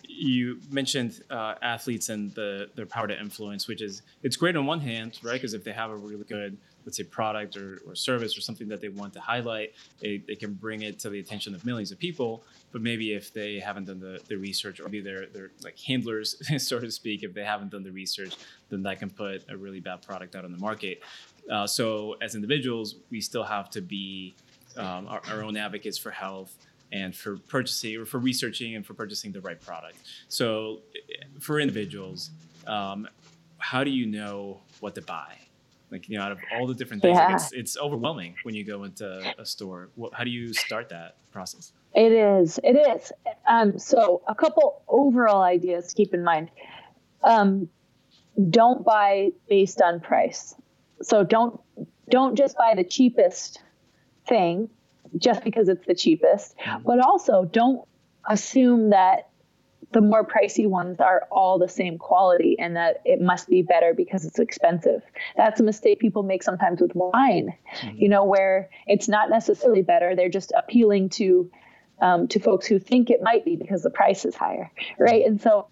You mentioned uh, athletes and the their power to influence, which is it's great on one hand, right? Because if they have a really good, let's say, product or, or service or something that they want to highlight, they, they can bring it to the attention of millions of people. But maybe if they haven't done the, the research, or maybe they're they're like handlers, (laughs) so to speak, if they haven't done the research, then that can put a really bad product out on the market. Uh, so as individuals, we still have to be um, our, our own advocates for health and for purchasing or for researching and for purchasing the right product. So, for individuals, um, how do you know what to buy? Like you know, out of all the different things, yeah. like it's it's overwhelming when you go into a store. What, how do you start that process? It is. It is. Um, so, a couple overall ideas to keep in mind. Um, don't buy based on price. So don't don't just buy the cheapest thing just because it's the cheapest, mm-hmm. but also don't assume that the more pricey ones are all the same quality and that it must be better because it's expensive. That's a mistake people make sometimes with wine, mm-hmm. you know, where it's not necessarily better. They're just appealing to um, to folks who think it might be because the price is higher, right? And so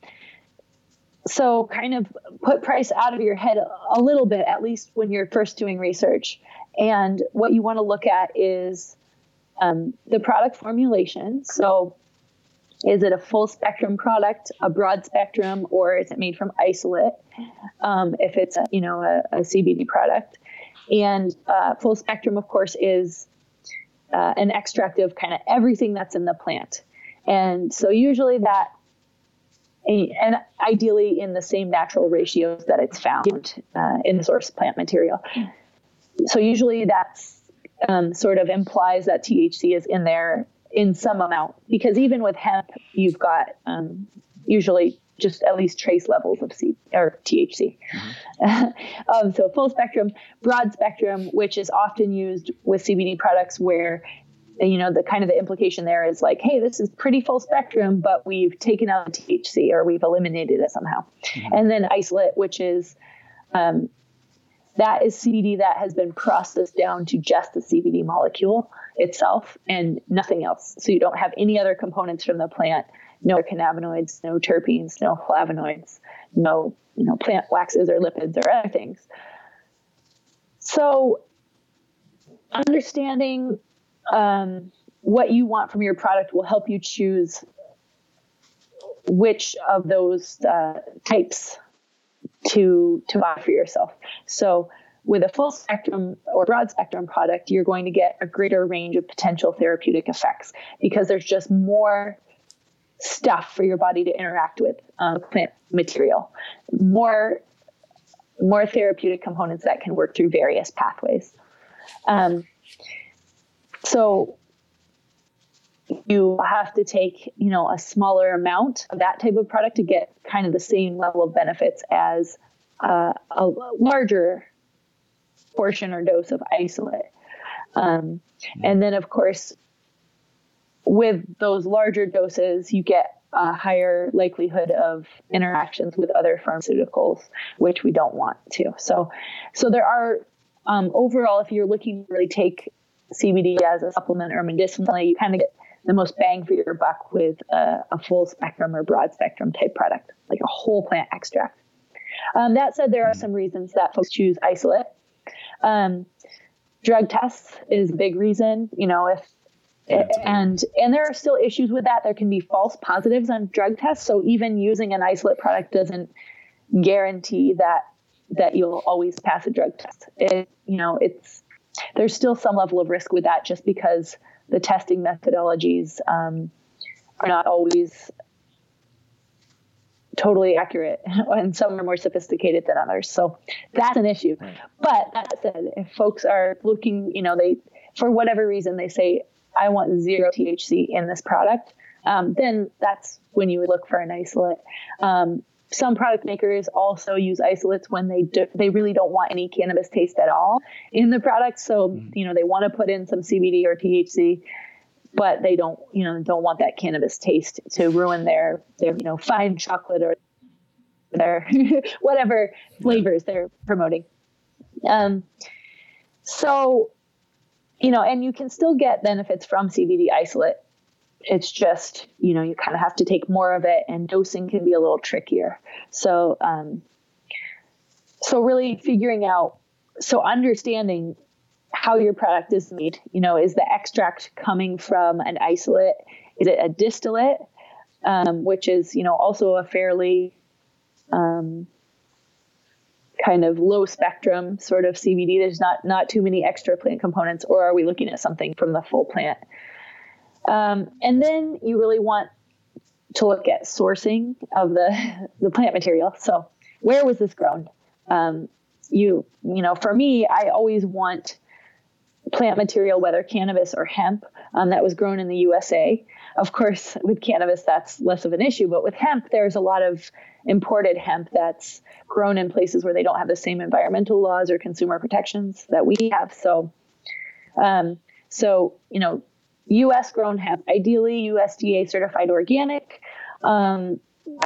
so kind of put price out of your head a little bit at least when you're first doing research and what you want to look at is um, the product formulation so is it a full spectrum product a broad spectrum or is it made from isolate? Um, if it's a, you know a, a cbd product. And uh, full spectrum of course is uh, an extract of kind of everything that's in the plant. And so usually that and ideally in the same natural ratios that it's found uh, in the source plant material. So usually that's um, sort of implies that THC is in there in some amount because even with hemp, you've got um, usually just at least trace levels of C or THC. Mm-hmm. (laughs) um, so full spectrum, broad spectrum, which is often used with CBD products where you know the kind of the implication there is like hey this is pretty full spectrum but we've taken out the thc or we've eliminated it somehow mm-hmm. and then isolate which is um, that is cbd that has been processed down to just the cbd molecule itself and nothing else. So you don't have any other components from the plant. No cannabinoids no terpenes no flavonoids no you know plant waxes or lipids or other things. So understanding um, what you want from your product will help you choose which of those uh, types to to buy for yourself. So with a full spectrum or broad spectrum product, you're going to get a greater range of potential therapeutic effects because there's just more stuff for your body to interact with uh, plant material, more more therapeutic components that can work through various pathways. Um, so you have to take, you know, a smaller amount of that type of product to get kind of the same level of benefits as uh, a larger portion or dose of isolate. Um, and then, of course, with those larger doses, you get a higher likelihood of interactions with other pharmaceuticals, which we don't want to. So, so there are um, overall, if you're looking to really take CBD as a supplement or medicinally, you kind of get the most bang for your buck with a, a, full spectrum or broad spectrum type product, like a whole plant extract. Um, that said, there are some reasons that folks choose isolate. Um, drug tests is a big reason. You know, if and and there are still issues with that. There can be false positives on drug tests. So even using an isolate product doesn't guarantee that that you'll always pass a drug test. It, you know, it's there's still some level of risk with that just because the testing methodologies um, are not always totally accurate (laughs) and some are more sophisticated than others. So that's an issue. But that said if folks are looking you know they for whatever reason they say i want zero thc in this product um, then that's when you would look for an isolate. Um, some product makers also use isolates when they do, they really don't want any cannabis taste at all in the product. So mm. you know they want to put in some CBD or THC, but they don't you know don't want that cannabis taste to ruin their their you know (laughs) fine chocolate or their (laughs) whatever flavors they're promoting. Um, so you know, and you can still get benefits from CBD isolate it's just you know you kind of have to take more of it and dosing can be a little trickier. So um, so really figuring out so understanding how your product is made you know is the extract coming from an isolate? Is it a distillate um, which is you know also a fairly um, kind of low spectrum sort of cbd there's not not too many extra plant components or are we looking at something from the full plant um, and then you really want to look at sourcing of the, (laughs) the plant material. So where was this grown? Um, you, you know, for me, I always want plant material, whether cannabis or hemp, um, that was grown in the USA. of course, with cannabis, that's less of an issue. But with hemp, there's a lot of imported hemp that's grown in places where they don't have the same environmental laws or consumer protections that we have. So, um, so you know, U.S. grown hemp, ideally USDA certified organic, um,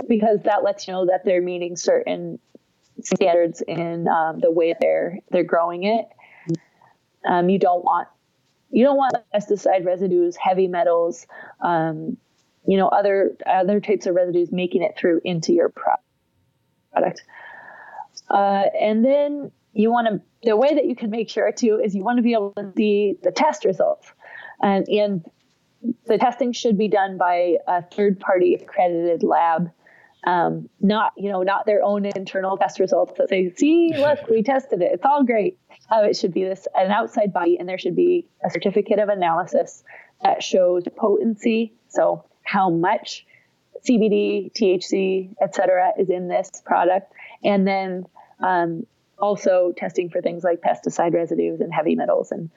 because that lets you know that they're meeting certain standards in um, the way they're they're growing it. Um, you don't want you don't want pesticide residues, heavy metals, um, you know, other other types of residues making it through into your product. Uh, and then you want to the way that you can make sure too is you want to be able to see the test results, and and the testing should be done by a third party accredited lab. Um, not you know not their own internal test results that say see look we (laughs) tested it. It's all great. Uh, it should be this an outside body and there should be a certificate of analysis that shows potency. So how much cbd thc etc is in this product. And then um, also testing for things like pesticide residues and heavy metals and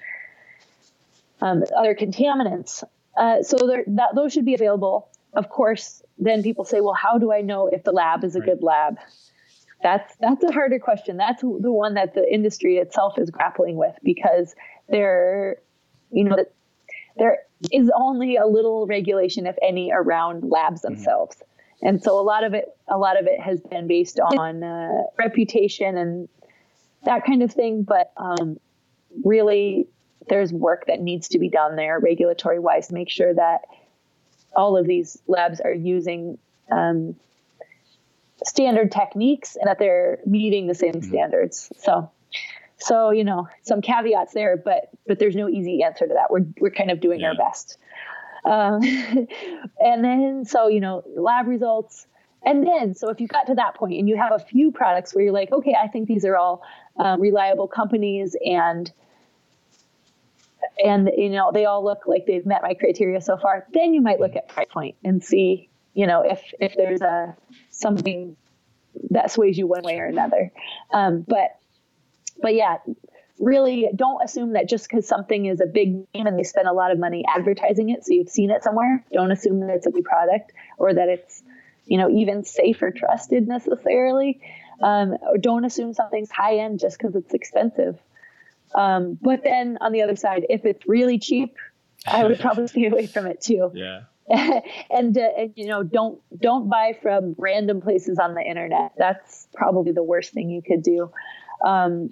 um, other contaminants uh, so there, that, those should be available of course, then people say, well, how do I know if the lab is a right. good lab? That's that's a harder question. That's the one that the industry itself is grappling with because there, you know, there is only a little regulation, if any, around labs mm-hmm. themselves, mm-hmm. and so a lot of it, a lot of it has been based on uh, reputation and that kind of thing. But um, really, there's work that needs to be done there, regulatory wise, to make sure that all of these labs are using um, standard techniques and that they're meeting the same mm-hmm. standards. So, so you know, some caveats there, but but there's no easy answer to that. We're we're kind of doing yeah. our best. Um, (laughs) and then so you know, lab results. And then, so if you got to that point and you have a few products where you're like, okay, I think these are all um, reliable companies and and you know they all look like they've met my criteria so far then you might look at price point and see you know if if there's a something that sways you one way or another. Um, but but yeah really don't assume that just because something is a big name and they spend a lot of money advertising it so you've seen it somewhere don't assume that it's a good product or that it's you know even safe or trusted necessarily. Um, or don't assume something's high end just because it's expensive um, but then on the other side, if it's really cheap, I would (laughs) probably stay away from it too. Yeah. (laughs) and, uh, and, you know don't don't buy from random places on the internet. That's probably the worst thing you could do. Um,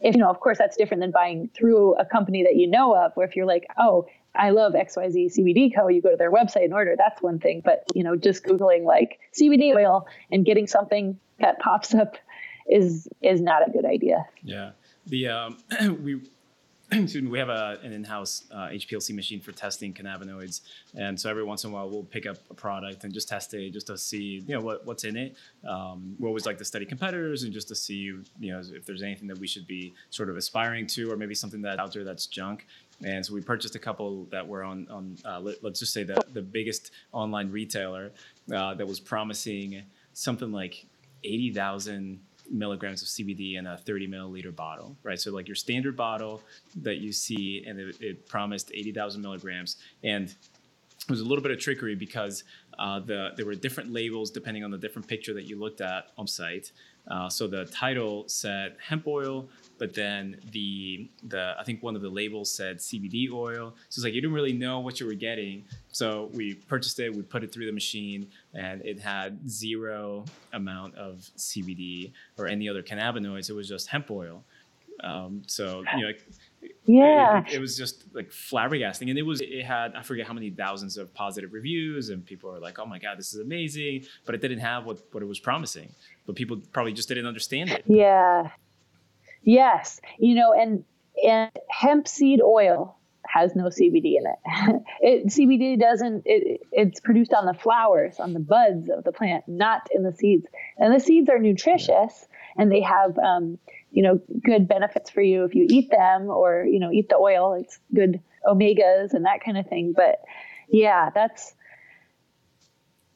if you know of course that's different than buying through a company that you know of where if you're like oh i love xyz cbd co you go to their website and order that's one thing. But you know just googling like cbd oil and getting something that pops up is is not a good idea. Yeah the um, (clears throat) we (clears throat) me, we have a, an in-house uh, HPLC machine for testing cannabinoids, and so every once in a while we'll pick up a product and just test it, just to see you know what, what's in it. Um, we always like to study competitors and just to see you know if there's anything that we should be sort of aspiring to, or maybe something that's out there that's junk. And so we purchased a couple that were on on uh, let, us just say the the biggest online retailer uh, that was promising something like eighty thousand milligrams of CBD in a 30 milliliter bottle, right? So like your standard bottle that you see, and it, it promised 80,000 milligrams, and it was a little bit of trickery because uh, the there were different labels depending on the different picture that you looked at on site. Uh, so the title said hemp oil, but then the the I think one of the labels said CBD oil. So it's like you didn't really know what you were getting. So we purchased it, we put it through the machine, and it had zero amount of CBD or any other cannabinoids. It was just hemp oil. Um, so you know. Yeah, it, it, was just like flabbergasting, and it was it had I forget how many thousands of positive reviews, and people were like, "Oh my god, this is amazing!" But it didn't have what what it was promising. But people probably just didn't understand it. Yeah, Yes, you know, and and hemp seed oil has no CBD in it. (laughs) it CBD doesn't. It, it's produced on the flowers, on the buds of the plant, not in the seeds. And the seeds are nutritious, and they have, um, you know, good benefits for you if you eat them, or you know, eat the oil. It's good omegas and that kind of thing. But yeah, that's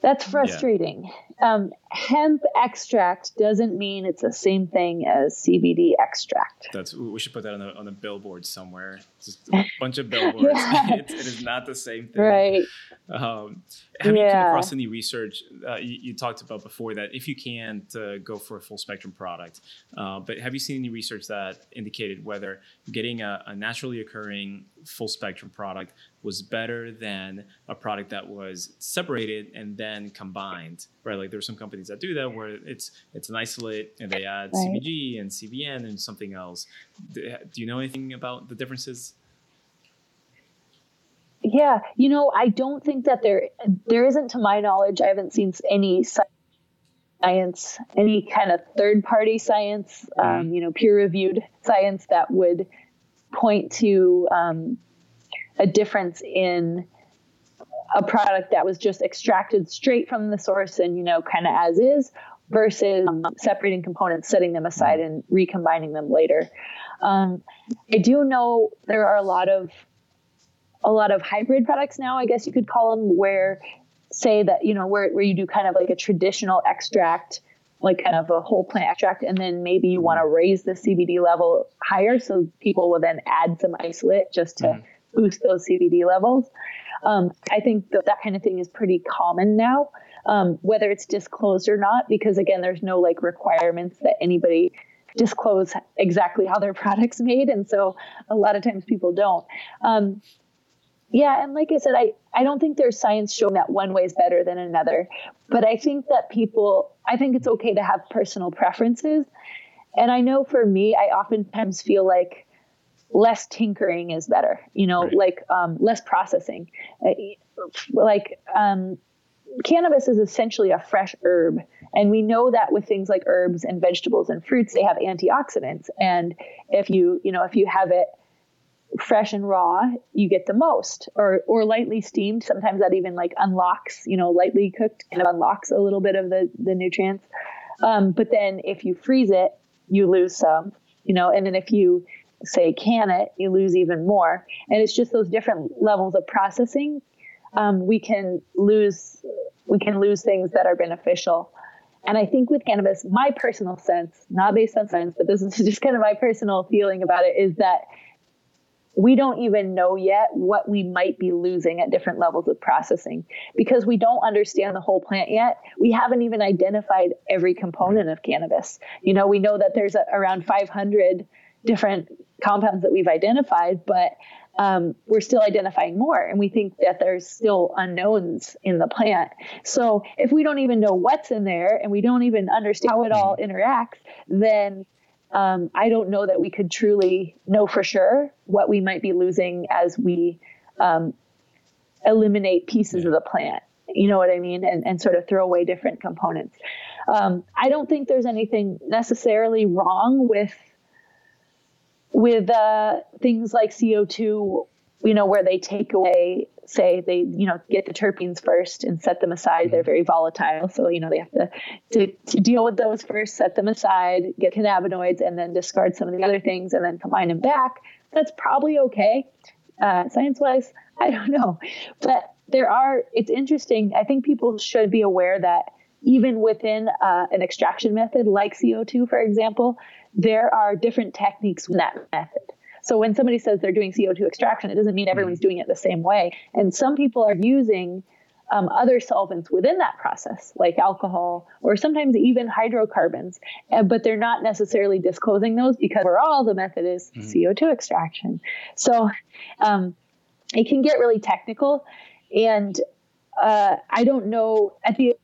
that's frustrating. Yeah. Um, hemp extract doesn't mean it's the same thing as CBD extract. That's we should put that on a on a billboard somewhere. Just a (laughs) bunch of billboards. yeah. (laughs) it, it is not the same thing. Right. Um, have yeah. you come across any research? Uh, you, you, talked about before that if you can uh, go for a full spectrum product, uh, but have you seen any research that indicated whether getting a, a naturally occurring full spectrum product was better than a product that was separated and then combined, right? Like there were some companies that do that where it's it's an isolate and they add right. CBG and CBN and something else. Do you know anything about the differences? Yeah, you know, I don't think that there there isn't, to my knowledge, I haven't seen any science, any kind of third party science, um, mm-hmm. you know, peer reviewed science that would point to um, a difference in a product that was just extracted straight from the source and you know kind of as is versus um, separating components setting them aside and recombining them later. Um, i do know there are a lot of a lot of hybrid products now i guess you could call them where say that you know where, where you do kind of like a traditional extract like kind of a whole plant extract and then maybe you want to raise the cbd level higher so people will then add some isolate just to mm-hmm boost those CBD levels. Um, I think that that kind of thing is pretty common now, um, whether it's disclosed or not, because again, there's no like requirements that anybody disclose exactly how their (laughs) product's made. And so a lot of times people don't. Um, yeah, and like I said, I, I don't think there's science showing that one way is better than another. But I think that people, I think it's okay to have personal preferences. And I know for me, I oftentimes feel like less tinkering is better you know right. like um, less processing. Uh, like um, cannabis is essentially a fresh herb and we know that with things like herbs and vegetables and fruits they have antioxidants. And if you you know if you have it fresh and raw you get the most or or lightly steamed. Sometimes that even like unlocks you know lightly cooked kind of unlocks a little bit of the the nutrients. Um, but then if you freeze it you lose some you know. And then if you say can it, you lose even more. And it's just those different levels of processing. Um, we can lose we can lose things that are beneficial. And I think with cannabis, my personal sense, not based on science, but this is (laughs) just kind of my personal feeling about it, is that we don't even know yet what we might be losing at different levels of processing because we don't understand the whole plant yet. We haven't even identified every component of cannabis. You know, we know that there's a, around 500 different compounds that we've identified, but um, we're still identifying more and we think that there's still unknowns in the plant. So if we don't even know what's in there and we don't even understand how it all interacts, then um, I don't know that we could truly know for sure what we might be losing as we um, eliminate pieces of the plant. You know what I mean? And, and sort of throw away different components. Um, I don't think there's anything necessarily wrong with with uh, things like CO2, you know, where they take away, say they, you know, get the terpenes first and set them aside. They're mm-hmm. very volatile. So, you know, they have to, to, to deal with those first, set them aside, get cannabinoids, and then discard some of the other things and then combine them back. That's probably okay. Uh, science wise, I don't know. But there are, it's interesting. I think people should be aware that even within uh, an extraction method like CO2, for example, there are different techniques in that method. So when somebody says they're doing CO2 extraction, it doesn't mean everyone's doing it the same way. And some people are using um, other solvents within that process, like alcohol or sometimes even hydrocarbons, uh, but they're not necessarily disclosing those because overall the method is mm-hmm. CO2 extraction. So um, it can get really technical. And uh, I don't know at the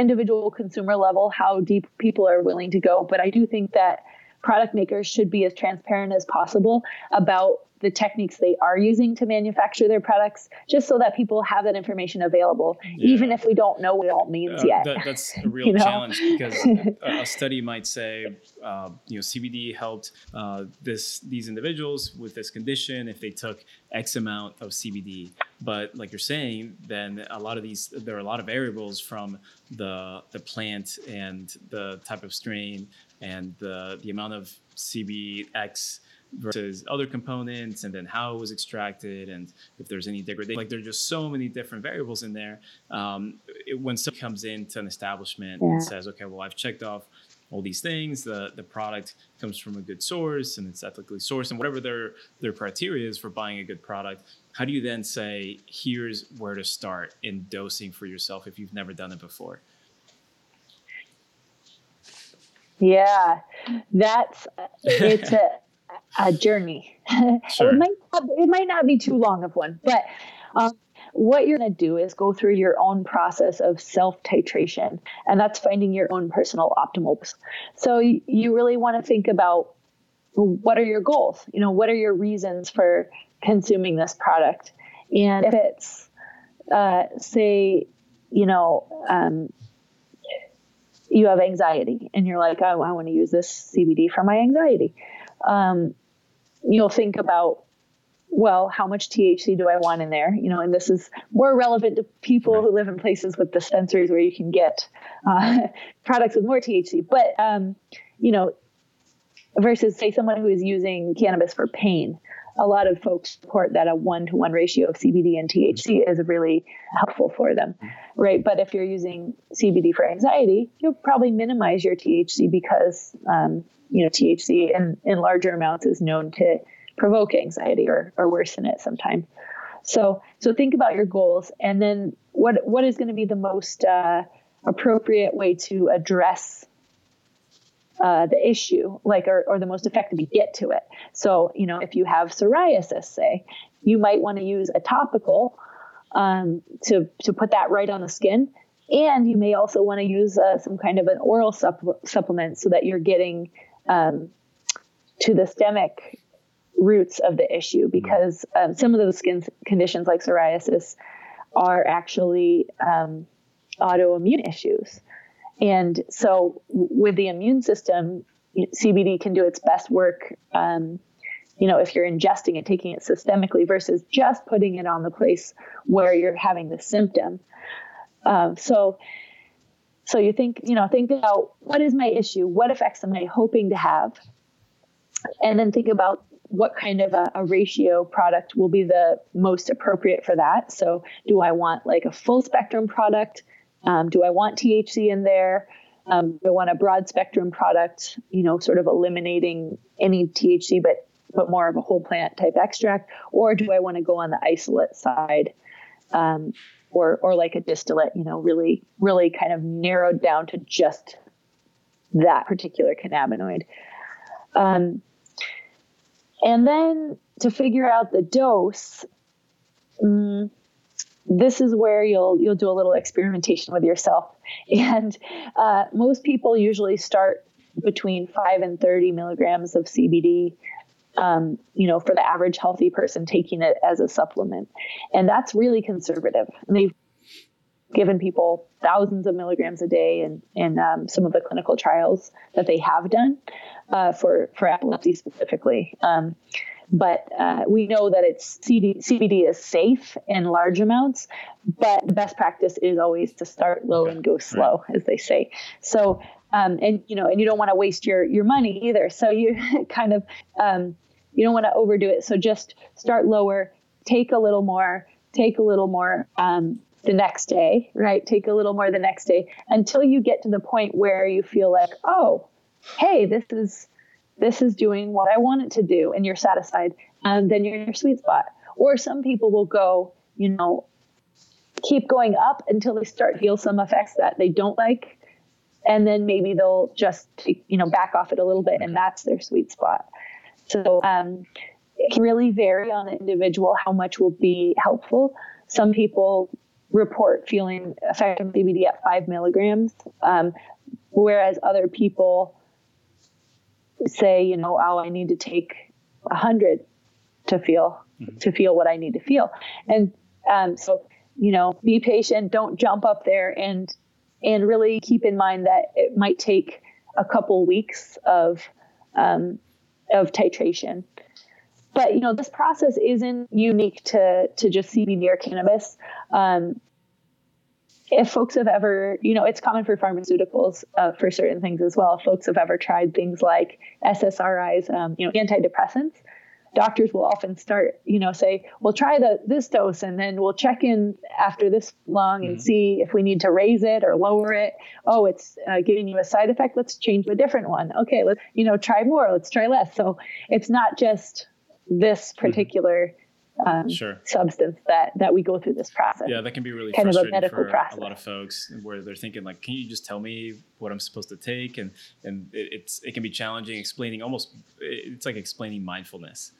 individual consumer level how deep people are willing to go. But I do think that product makers should be as transparent as possible about the techniques they are using to manufacture their products, just so that people have that information available, yeah. even if we don't know what it all means uh, yet. That, that's a (laughs) real you know? challenge because (laughs) a, study might say, uh, you know, CBD helped uh, this these individuals with this condition if they took X amount of CBD. But like you're saying, then a lot of these there are a lot of variables from the the plant and the type of strain and the the amount of CBX versus other components and then how it was extracted and if there's any degradation. Like there's just so many different variables in there. Um, it, when someone comes into an establishment yeah. and says okay well i've checked off all these things the the product comes from a good source and it's ethically sourced and whatever their their criteria is for buying a good product how do you then say here's where to start in dosing for yourself if you've never done it before yeah. That's it's a a journey. (laughs) Sure. it might not, it might not be too long of one, but um, what you're going to do is go through your own process of self titration, and that's finding your own personal optimals. So you, you really want to think about what are your goals? You know, what are your reasons for consuming this product? And if it's, uh, say, you know, um, you have anxiety and you're like, oh, I want to use this CBD for my anxiety um, you'll think about well, how much THC do I want in there? You know, and this is more relevant to people who live in places with dispensaries where you can get uh, (laughs) products with more THC. But, um, you know, versus say someone who is using cannabis for pain, a lot of folks report that a one to one ratio of CBD and THC is really helpful for them, right? But if you're using CBD for anxiety, you'll probably minimize your THC because um, you know, THC in, in larger amounts is known to provoke anxiety or, or worsen it sometimes. So, so think about your goals and then what, what is going to be the most uh, appropriate way to address uh, the issue, like, or, or the most effective to get to it. So, you know, if you have psoriasis, say, you might want to use a topical um, to, to put that right on the skin. And you may also want to use uh, some kind of an oral supp- supplement so that you're getting um, to the systemic roots of the issue because um, some of those skin conditions like psoriasis are actually um, autoimmune issues. And so, with the immune system, CBD can do its best work. Um, you know, if you're ingesting it, taking it systemically versus just putting it on the place where you're having the symptom. Um, so, so you think, you know, think about what is my issue? What effects am I hoping to have? And then think about what kind of a, a, ratio product will be the most appropriate for that. So, do I want like a full spectrum product? Um, do I want THC in there? Um, do I want a broad spectrum product? You know, sort of eliminating any THC, but but more of a whole plant type extract, or do I want to go on the isolate side? Um, or or like a distillate, you know, really really kind of narrowed down to just that particular cannabinoid. Um, and then to figure out the dose, um, this is where you'll you'll do a little experimentation with yourself. (laughs) And uh, most people usually start between five and thirty milligrams of CBD um, you know, for the average healthy person taking it as a supplement. And that's really conservative. And they've given people thousands of milligrams a day in, in um, some of the clinical trials that they have done uh, for, for epilepsy specifically. Um, but uh, we know that it's CD, CBD is safe in large amounts, but the best practice is always to start low and go slow, as they say. So, um, and you know, and you don't want to waste your your money either. So you (laughs) kind of um, you don't want to overdo it. So just start lower, take a little more, take a little more um, the next day, right? Take a little more the next day until you get to the point where you feel like, oh, hey, this is this is doing what I want it to do, and you're satisfied. And then you're in your sweet spot. Or some people will go, you know, keep going up until they start feel some effects that they don't like and then maybe they'll just you know back off it a little bit and that's their sweet spot so um, it can really vary on the individual how much will be helpful. Some people report feeling effective CBD at five milligrams, um, whereas other people say, you know, oh, I need to take a hundred to feel mm-hmm. to feel what I need to feel, and um, so you know, be patient. Don't jump up there and and really keep in mind that it might take a couple weeks of um, of titration. But you know, this process isn't unique to to just CBD or cannabis. Um, if folks have ever, you know, it's common for pharmaceuticals uh, for certain things as well. If folks have ever tried things like SSRIs, um, you know, antidepressants, doctors will often start, you know, say, "We'll try the this dose, and then we'll check in after this long and mm-hmm. see if we need to raise it or lower it. Oh, it's uh, giving you a side effect. Let's change to a different one. Okay, let's you know try more. Let's try less. So it's not just this mm-hmm. particular um, sure. substance that that we go through this process. Yeah, that can be really kind of a medical for process. a lot of folks where they're thinking like, can you just tell me what I'm supposed to take? And and it, it's it can be challenging explaining almost it's like explaining mindfulness,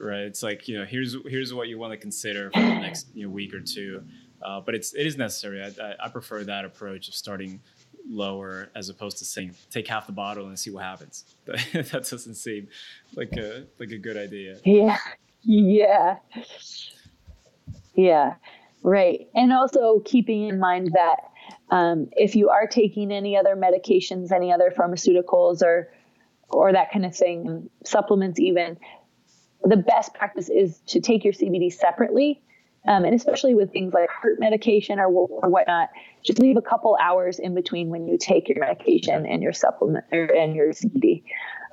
right? It's like you know here's here's what you want to consider for the next you know, week or two, uh, but it's it is necessary. I, I, I prefer that approach of starting lower as opposed to saying take half the bottle and see what happens. (laughs) that doesn't seem like a like a good idea. Yeah yeah. Yeah. Right. And also keeping in mind that um, if you are taking any other medications, any other pharmaceuticals or or that kind of thing, supplements even, the best practice is to take your CBD separately. Um, and especially with things like heart medication or, or whatnot, just leave a couple hours in between when you take your medication and your supplement or, and your CBD.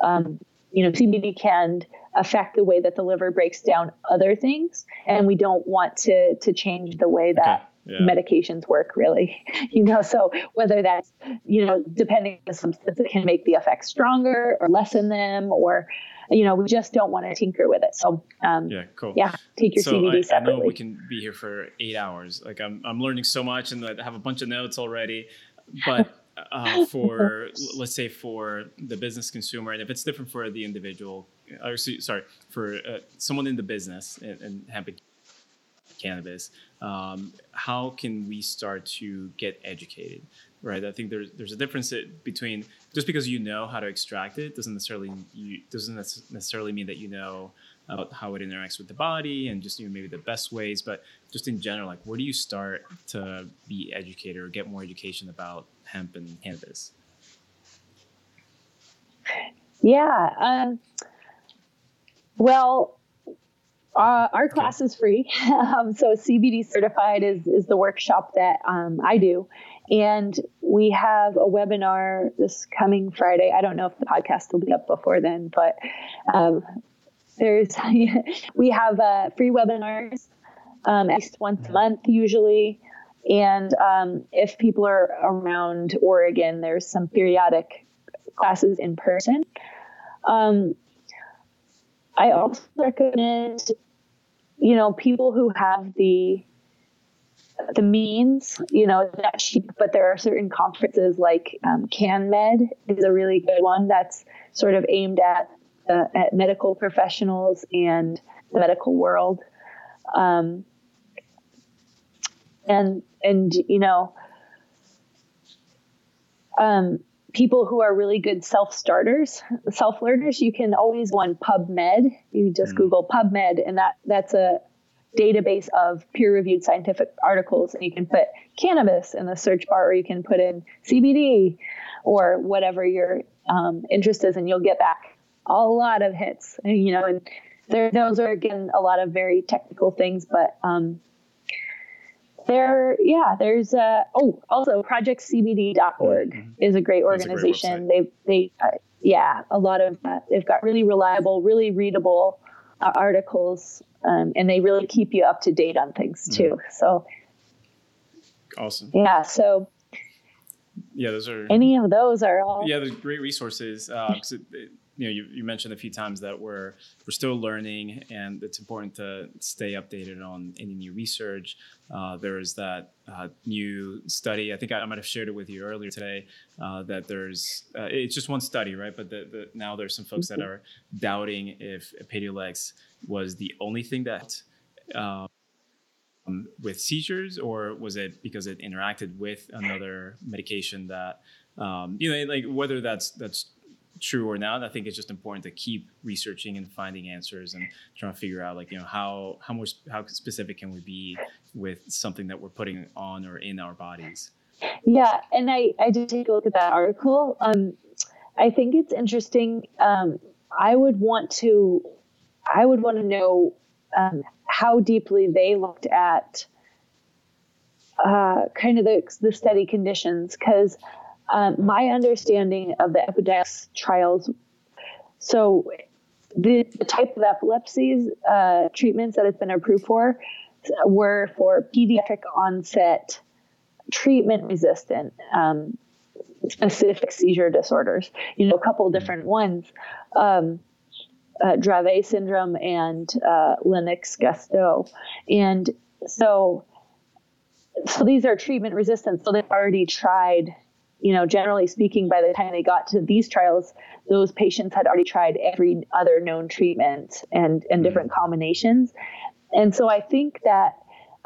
Um, you know, CBD can affect the way that the liver breaks down other things, and we don't want to to change the way that. Okay. Yeah. medications work really (laughs) you know so whether that's you know depending on the substance it can make the effects stronger or lessen them or you know we just don't want to tinker with it so um, yeah cool yeah take your so cbd I, separately I know we can be here for eight hours like i'm, I'm learning so much and i have a bunch of notes already but uh, (laughs) for let's say for the business consumer, and if it's different for the individual, or sorry, for uh, someone in the business and, and hemp cannabis, um, how can we start to get educated? Right, I think there's there's a difference between just because you know how to extract it doesn't necessarily you, doesn't necessarily mean that you know about how it interacts with the body and just you know, maybe the best ways but just in general like where do you start to be educated or get more education about hemp and cannabis? Yeah. Um, well, uh, our class is free. (laughs) um, so CBD certified is, is the workshop that um, I do. And we have a webinar this coming Friday. I don't know if the podcast will be up before then, but um, there's (laughs) we have uh, free webinars um, at least once a month usually. And um, if people are around Oregon, there's some periodic classes in person. Um, I also recommend, you know, people who have the the means, you know, not cheap, but there are certain conferences like um, CannMed is a really good one that's sort of aimed at uh, at medical professionals and the medical world. Um, and and you know um, people who are really good self starters, self learners, you can always go on PubMed. You just mm. Google PubMed, and that that's a database of peer reviewed scientific articles. And you can put cannabis in the search bar, or you can put in CBD or whatever your um, interest is, and you'll get back a lot of hits. And, you know, and there, those are again a lot of very technical things, but um, there yeah there's uh oh also projectcbd.org mm-hmm. is a great organization they they uh, yeah a lot of uh, they've got really reliable really readable uh, articles um, and they really keep you up to date on things mm-hmm. too mm-hmm. so awesome yeah so yeah those are any of those are all yeah there's great resources uh, it, it, you know, you, you mentioned a few times that we're we're still learning, and it's important to stay updated on any new research. Uh, there's that uh, new study. I think I, I, might have shared it with you earlier today. Uh, that there's uh, it's just one study, right? But the, the, now there's some folks that mm-hmm. are doubting if Epidiolex was the only thing that. Um, with seizures, or was it because it interacted with another medication that um, you know, like whether that's that's true or not. I think it's just important to keep researching and finding answers and trying to figure out like you know how how much how specific can we be with something that we're putting on or in our bodies. Yeah, and I I did take a look at that article. Um, I think it's interesting. Um, I would want to I would want to know um, how deeply they looked at uh, kind of the, the study conditions because um, my understanding of the Epidiolex trials, so the, the type of epilepsies uh, treatments that it's been approved for were for pediatric onset treatment resistant um, specific seizure disorders. You know, a couple different ones. Um, uh, Dravet syndrome and uh, Lennox-Gastaut, and so so these are treatment resistant. So they've already tried you know, generally speaking, by the time they got to these trials, those patients had already tried every other known treatment and, and mm-hmm. different combinations. And so I think that,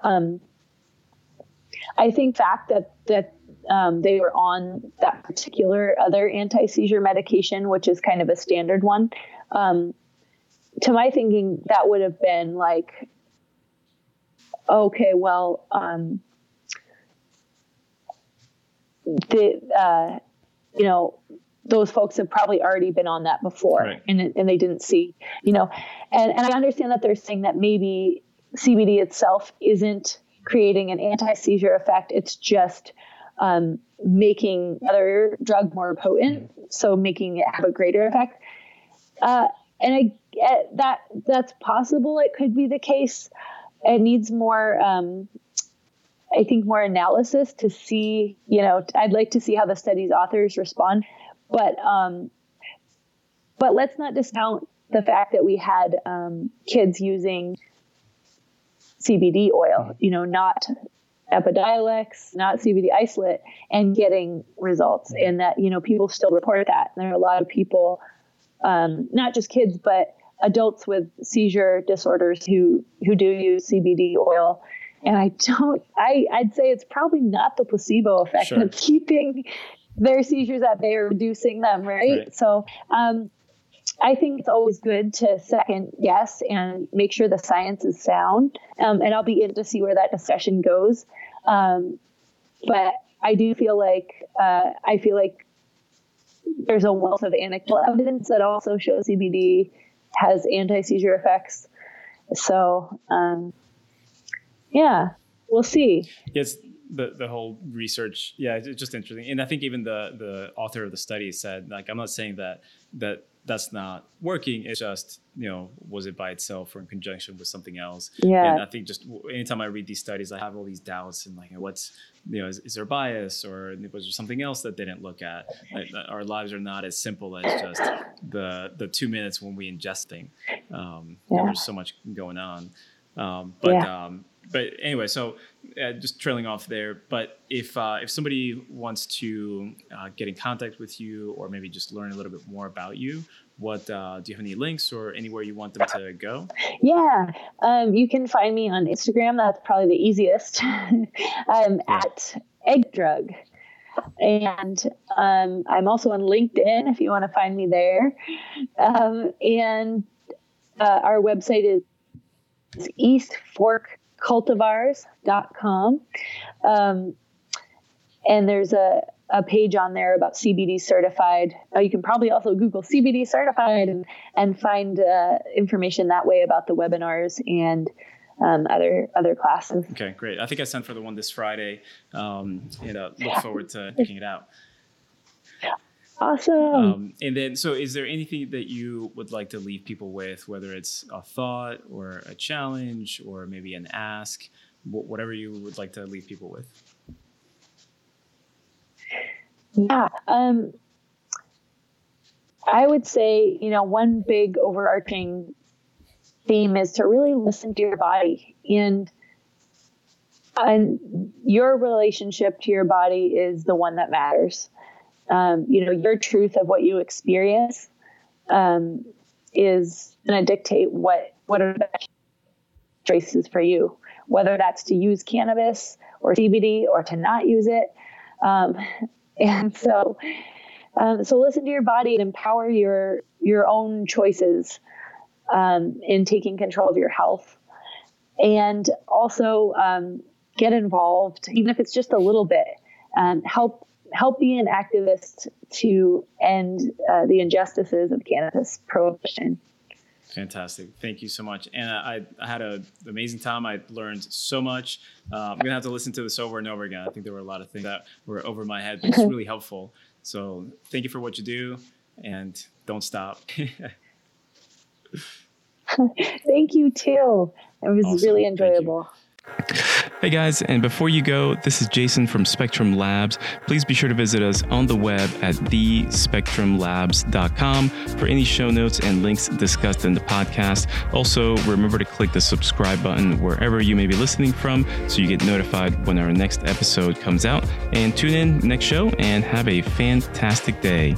um, I think fact that, that um, they were on that particular other anti seizure medication, which is kind of a standard one. Um, to my thinking, that would have been like, okay, well, um, the uh, you know those folks have probably already been on that before right. and, and they didn't see you know and, and i understand that they're saying that maybe cbd itself isn't creating an anti-seizure effect. It's just um, making other drug more potent so making it have a greater effect. Uh, and I, that that's possible it could be the case. It needs more um, I think more analysis to see, you know, I'd like to see how the study's authors respond, but um, but let's not discount the fact that we had um, kids using CBD oil, you know, not Epidiolex, not CBD isolate, and getting results. And that, you know, people still report that. And there are a lot of people, um, not just kids, but adults with seizure disorders who who do use CBD oil and I don't, I, I'd say it's probably not the placebo effect sure. of keeping their seizures at bay or reducing them, right? right. So, um, I think it's always good to second guess and make sure the science is sound. Um, and I'll be in to see where that discussion goes. Um, but I do feel like uh, I feel like there's a wealth of anecdotal evidence that also shows CBD has anti seizure effects. So um, yeah, we'll see. Yes, the the whole research, yeah, it's just interesting. And I think even the the author of the study said, like, I'm not saying that that that's not working. It's just you know, was it by itself or in conjunction with something else? Yeah. And I think just anytime I read these studies, I have all these doubts and like, what's you know, is, is there bias or was there something else that they didn't look at? Like, our lives are not as simple as just the the two minutes when we ingest thing. Um, yeah. There's so much going on. Um, but yeah. um, but anyway, so uh, just trailing off there. But if uh, if somebody wants to uh, get in contact with you, or maybe just learn a little bit more about you, what uh, do you have any links or anywhere you want them to go? Yeah, um, you can find me on Instagram. That's probably the easiest. (laughs) I'm yeah. at Egg Drug. And um, I'm also on LinkedIn if you want to find me there. Um, and uh, our website is East Fork cultivars.com. Um, and there's a, a page on there about CBD certified. Uh, you can probably also Google CBD certified and, and find uh, information that way about the webinars and um, other other classes. Okay, great. I think I sent for the one this Friday, um, and uh, look forward to (laughs) checking it out. Awesome. Um, and then, so is there anything that you would like to leave people with, whether it's a thought or a challenge or maybe an ask, whatever you would like to leave people with? Yeah. Um, I would say, you know, one big overarching theme is to really listen to your body and and your relationship to your body is the one that matters um, you know, your truth of what you experience um, is going to dictate what what are the choices for you, whether that's to use cannabis or CBD or to not use it. Um, (laughs) and so, um, so listen to your body and empower your your own choices um, in taking control of your health, and also um, get involved, even if it's just a little bit. Um, help help be an activist to end uh, the injustices of cannabis prohibition. Fantastic. Thank you so much. And I, I had an amazing time. I learned so much. Uh, I'm going to have to listen to this over and over again. I think there were a lot of things that were over my head, but it's really (laughs) helpful. So thank you for what you do and don't stop. (laughs) (laughs) thank you too. It was awesome. really enjoyable. Hey guys, and before you go, this is Jason from Spectrum Labs. Please be sure to visit us on the web at thespectrumlabs.com for any show notes and links discussed in the podcast. Also, remember to click the subscribe button wherever you may be listening from so you get notified when our next episode comes out. And tune in next show and have a fantastic day.